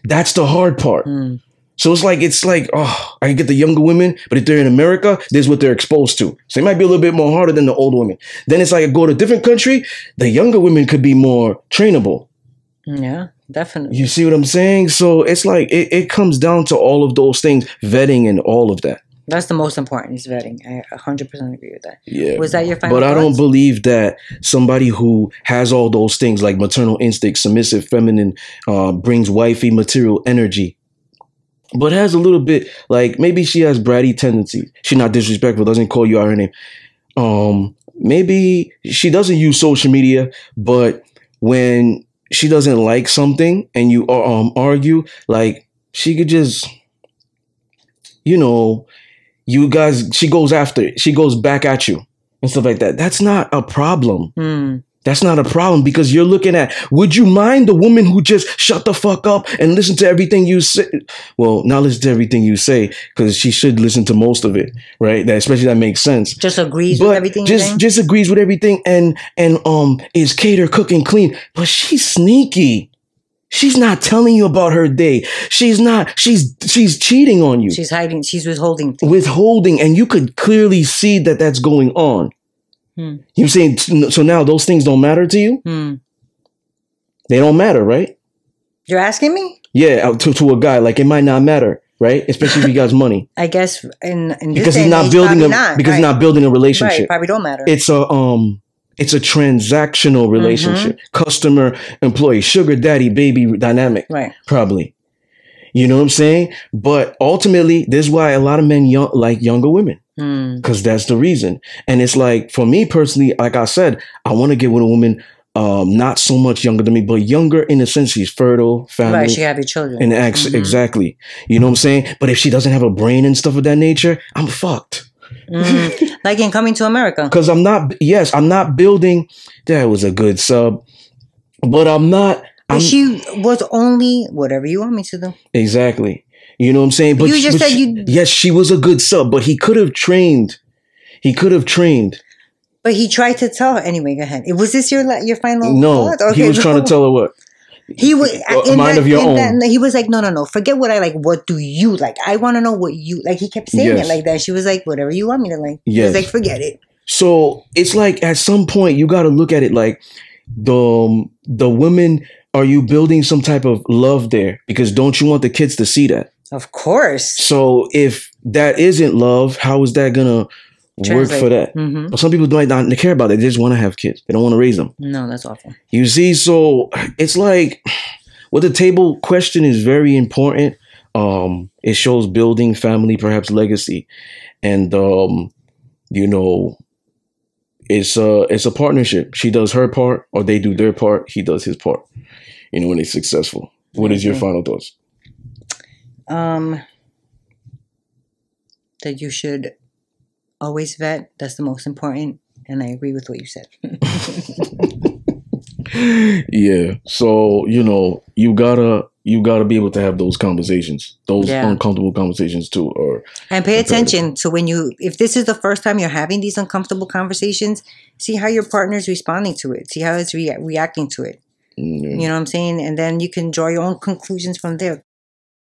That's the hard part. Mm. So it's like it's like oh, I can get the younger women, but if they're in America, this is what they're exposed to. So it might be a little bit more harder than the older women. Then it's like I go to a different country, the younger women could be more trainable. Yeah, definitely. You see what I'm saying? So it's like it, it comes down to all of those things, vetting and all of that. That's the most important is vetting. I 100% agree with that. Yeah. Was that your final But I don't believe that somebody who has all those things like maternal instinct, submissive, feminine, uh, brings wifey material energy, but has a little bit like maybe she has bratty tendencies. She's not disrespectful, doesn't call you out her name. Um, maybe she doesn't use social media, but when she doesn't like something and you um argue, like she could just, you know, you guys, she goes after it. She goes back at you and stuff like that. That's not a problem. Mm. That's not a problem because you're looking at, would you mind the woman who just shut the fuck up and listen to everything you say? Well, not listen to everything you say because she should listen to most of it, right? That especially that makes sense. Just agrees with But everything just just agrees with everything and and um is cater cooking clean, but she's sneaky. She's not telling you about her day. She's not. She's she's cheating on you She's hiding. She's withholding. things. withholding, and you could clearly see that that's going on. Hmm. You're saying so now those things don't matter to you? Hmm. They don't matter, right? You're asking me? Yeah, uh, to to a guy like it might not matter, right? Especially if he got money I guess in, in because day he's not age, building a not. because right. he's not building a right. relationship. Probably don't matter. It's a um. It's a transactional relationship, customer employee, sugar daddy baby dynamic. right. probably. You know what I'm saying? But ultimately, this is why a lot of men young, like younger women Hmm. because that's the reason. And it's like for me personally, like I said, I want to get with a woman um, not so much younger than me, but younger in the sense she's fertile, family, Right. She have your children. and ex- Mhm. exactly. You know what I'm saying? But if she doesn't have a brain and stuff of that nature, I'm fucked. Mm. like in Coming to America. Because I'm not. Yes, I'm not building. That was a good sub, but I'm not. I'm she was only whatever you want me to do. Exactly. You know what I'm saying? But You just but said you- yes, she was a good sub, but he could have trained. He could have trained. But he tried to tell her. Anyway, go ahead. Was this your your final? No, thought? he was trying to tell her what. He was mind of your own. he was like, no, no, no. Forget what I like. What do you like? I want to know what you like. He kept saying Yes. it like that. She was like, whatever you want me to like. He Yes. was like, forget it. So it's like at some point you got to look at it like the um, the women. Are you building some type of love there? Because don't you want the kids to see that? Of course. So if that isn't love, how is that gonna work for that? hmm But some people might not care about it. They just want to have kids. They don't want to raise them. No, that's awful. You see, so it's like what the table question is very important. Um, it shows building family, perhaps legacy, and um, you know, it's a it's a partnership. She does her part, or they do their part. He does his part. You know, when they're successful. What is your Mhm. final thoughts? Um, that you should always vet. That's the most important. And I agree with what you said. yeah. So you know, you gotta you gotta be able to have those conversations, those Yeah. uncomfortable conversations too, or And pay attention to when you, if this is the first time you're having these uncomfortable conversations, see how your partner's responding to it. See how it's rea- reacting to it. Mm, You know what I'm saying? And then you can draw your own conclusions from there.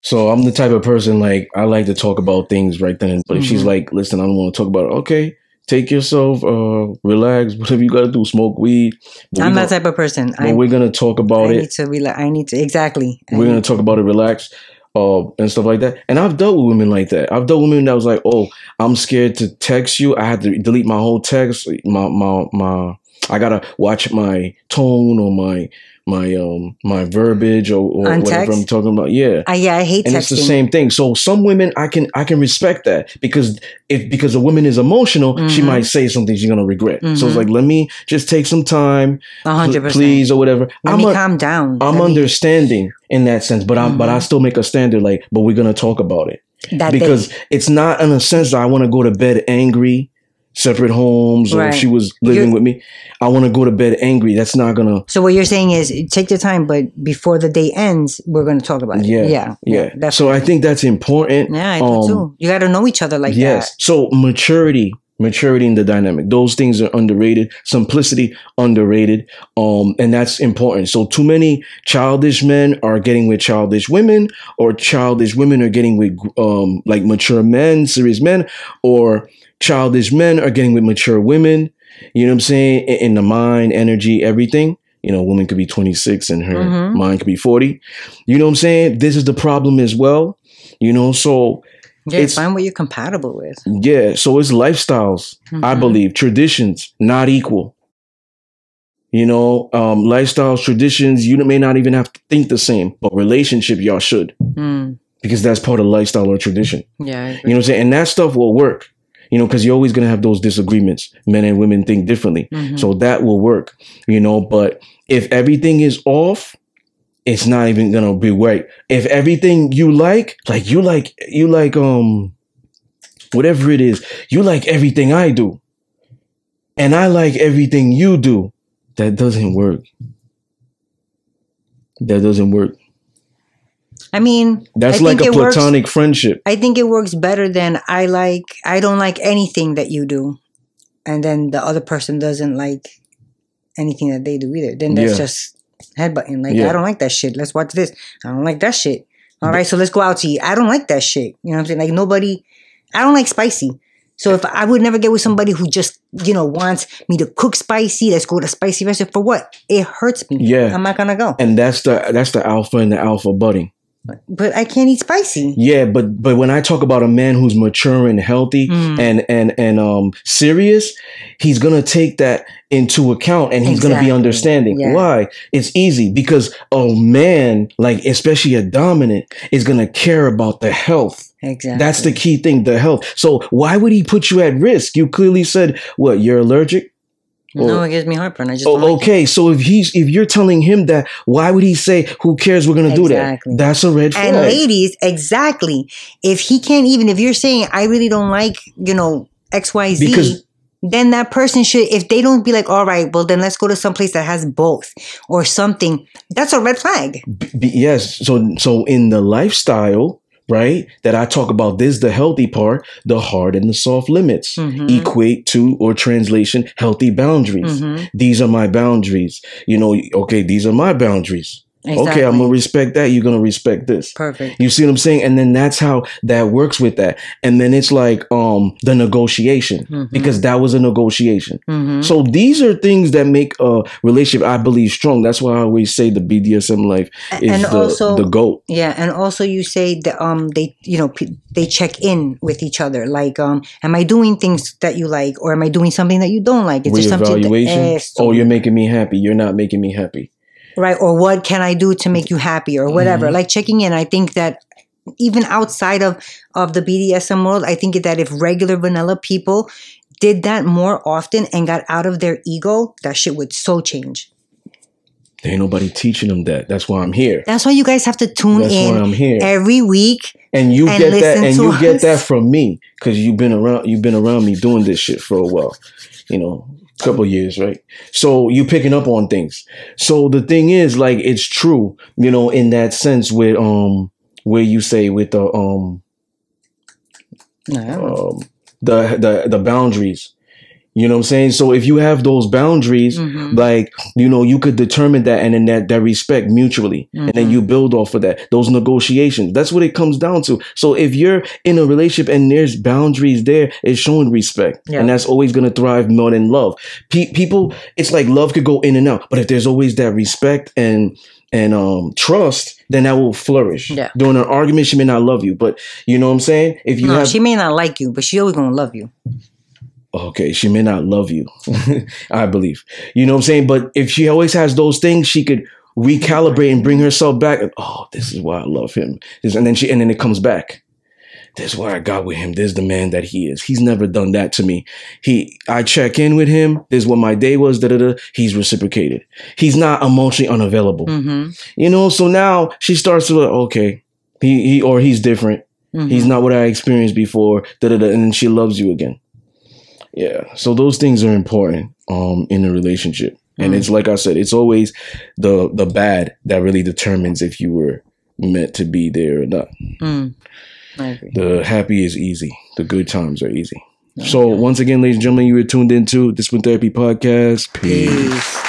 So I'm the type of person like I like to talk about things right then. But if she's Mhm. like, "Listen, I don't want to talk about it," okay, take yourself, uh, relax, whatever you got to do, smoke weed. But I'm we that type of person. but I, we're gonna talk about I about need it. to relax. I need to, exactly. We're gonna need- talk about it, relax, uh, and stuff like that. And I've dealt with women like that. I've dealt with women that was like, "Oh, I'm scared to text you. I had to delete my whole text. My my my. I gotta watch my tone or my my um my verbiage or, or whatever? I'm talking about. Yeah." I, yeah, I hate and texting. it's the same thing. So some women I can I can respect that because if because a woman is emotional, she Mhm. might say something she's gonna regret. So Mhm. it's like let me just take some time, hundred percent. please or whatever. Let I'm me a- calm down. I'm Let me- understanding in that sense, but I but I Mhm. still make a standard like, but we're gonna talk about it that day. because it's not in a sense that I want to go to bed angry, separate homes, or if she was living You're- with me, I want to go to bed angry. That's not gonna. So what you're saying is take your time, but before the day ends, we're going to talk about it. Yeah, yeah, Yeah. That's so I think that's important. yeah, I do um, too. You got to know each other like that. yes. So maturity, maturity in the dynamic. Those things are underrated. Simplicity underrated. Um, and that's important. So too many childish men are getting with childish women, or childish women are getting with um like mature men, serious men, or childish men are getting with mature women. You know what I'm saying? In, in the mind, energy, everything. You know, woman could be 26 and her Mhm. mind could be 40. You know what I'm saying? This is the problem as well. You know, so. Yeah, it's- find what you're compatible with. yeah, so it's lifestyles, I Mhm. believe, traditions, not equal. You know, um, lifestyles, traditions, you may not even have to think the same, but relationship, y'all should, Mm, because that's part of lifestyle or tradition. yeah, You know what I'm saying? And that stuff will work, you know, because you're always going to have those disagreements. Men and women think differently. Mhm. So that will work, you know, but if everything is off, it's not even gonna be right. If everything you like, like you like you like um whatever it is, you like everything I do. And I like everything you do. That doesn't work. That doesn't work. I mean, That's I like think a it works- platonic friendship. I think it works better than I like. I don't like anything that you do, and then the other person doesn't like anything that they do either. Then that's Yeah. just headbutting. Like Yeah. I don't like that shit. Let's watch this. I don't like that shit. All right, so let's go out to eat. I don't like that shit. You know what I'm saying? Like nobody. I don't like spicy. So if I would never get with somebody who just you know wants me to cook spicy, let's go to spicy restaurant for what? It hurts me. Yeah. I'm not gonna go. And that's the that's the alpha and the alpha budding. But I can't eat spicy. Yeah, but but when I talk about a man who's mature and healthy Mm. and and and um serious, he's gonna take that into account and he's gonna be understanding. Yeah. Why? It's easy because a man, like especially a dominant, is gonna care about the health. Exactly. That's the key thing, the health. So why would he put you at risk? You clearly said what you're allergic. No. It gives me heartburn. I just oh, don't Oh, like okay, so if he's if you're telling him that, why would he say, "Who cares? We're gonna do Exactly. that"? That's a red flag. And ladies, exactly. If he can't even, if you're saying I really don't like, you know, X, Y, Z, Because- then that person should. If they don't be like, all right, well then let's go to some place that has both or something. That's a red flag. B- yes so so in the lifestyle right? That I talk about this, the healthy part, the hard and the soft limits Mhm. equate to or translation healthy boundaries. Mhm. These are my boundaries. You know, okay, these are my boundaries. Okay, I'm gonna respect that. You're gonna respect this. Perfect. You see what I'm saying? And then that's how that works with that. And then it's like um the negotiation Mhm. because that was a negotiation. Mhm. So these are things that make a relationship, I believe, strong. That's why I always say the BDSM life is and the, also the goat. Yeah, and also you say that um they you know p- they check in with each other. Like um, am I doing things that you like, or am I doing something that you don't like? Is there something that. Yes, oh, you're making me happy. You're not making me happy. Right? Or what can I do to make you happy, or whatever? Mhm. Like checking in. I think that even outside of of the BDSM world, I think that if regular vanilla people did that more often and got out of their ego, that shit would so change. There ain't nobody teaching them that. That's why I'm here. That's why you guys have to tune That's in why I'm here. every week. and you and get that and you get that from me because you've been around you've been around me doing this shit for a while you know couple years right? So you picking up on things. So the thing is like it's true you know in that sense with um where you say with the um um the the the boundaries you know what i'm saying so if you have those boundaries Mhm. like you know you could determine that and then that that respect mutually and then Mhm. you build off of that those negotiations that's what it comes down to so if you're in a relationship and there's boundaries there it's showing respect Yeah. and that's always going to thrive more than love Pe- people it's like love could go in and out but if there's always that respect and and um trust then that will flourish Yeah. during an argument she may not love you but you know what i'm saying if you no, have she may not like you, but she always gonna love you. Okay, she may not love you. I believe. You know what I'm saying? But if she always has those things, she could recalibrate and bring herself back. And, oh, this is why I love him. This, and then she and then it comes back. This is why I got with him. This is the man that he is. He's never done that to me. He I check in with him. This is what my day was. Da da da. He's reciprocated. He's not emotionally unavailable. Mm-hmm. You know. So now she starts to like, okay, he he or he's different. Mm-hmm. He's not what I experienced before. Da da da. And then she loves you again. Yeah. So those things are important um in a relationship. And Mm. it's like I said, it's always the the bad that really determines if you were meant to be there or not. Mm. The happy is easy. The good times are easy. So once again, ladies and gentlemen, you were tuned into Discipline Therapy Podcast. Peace. Peace.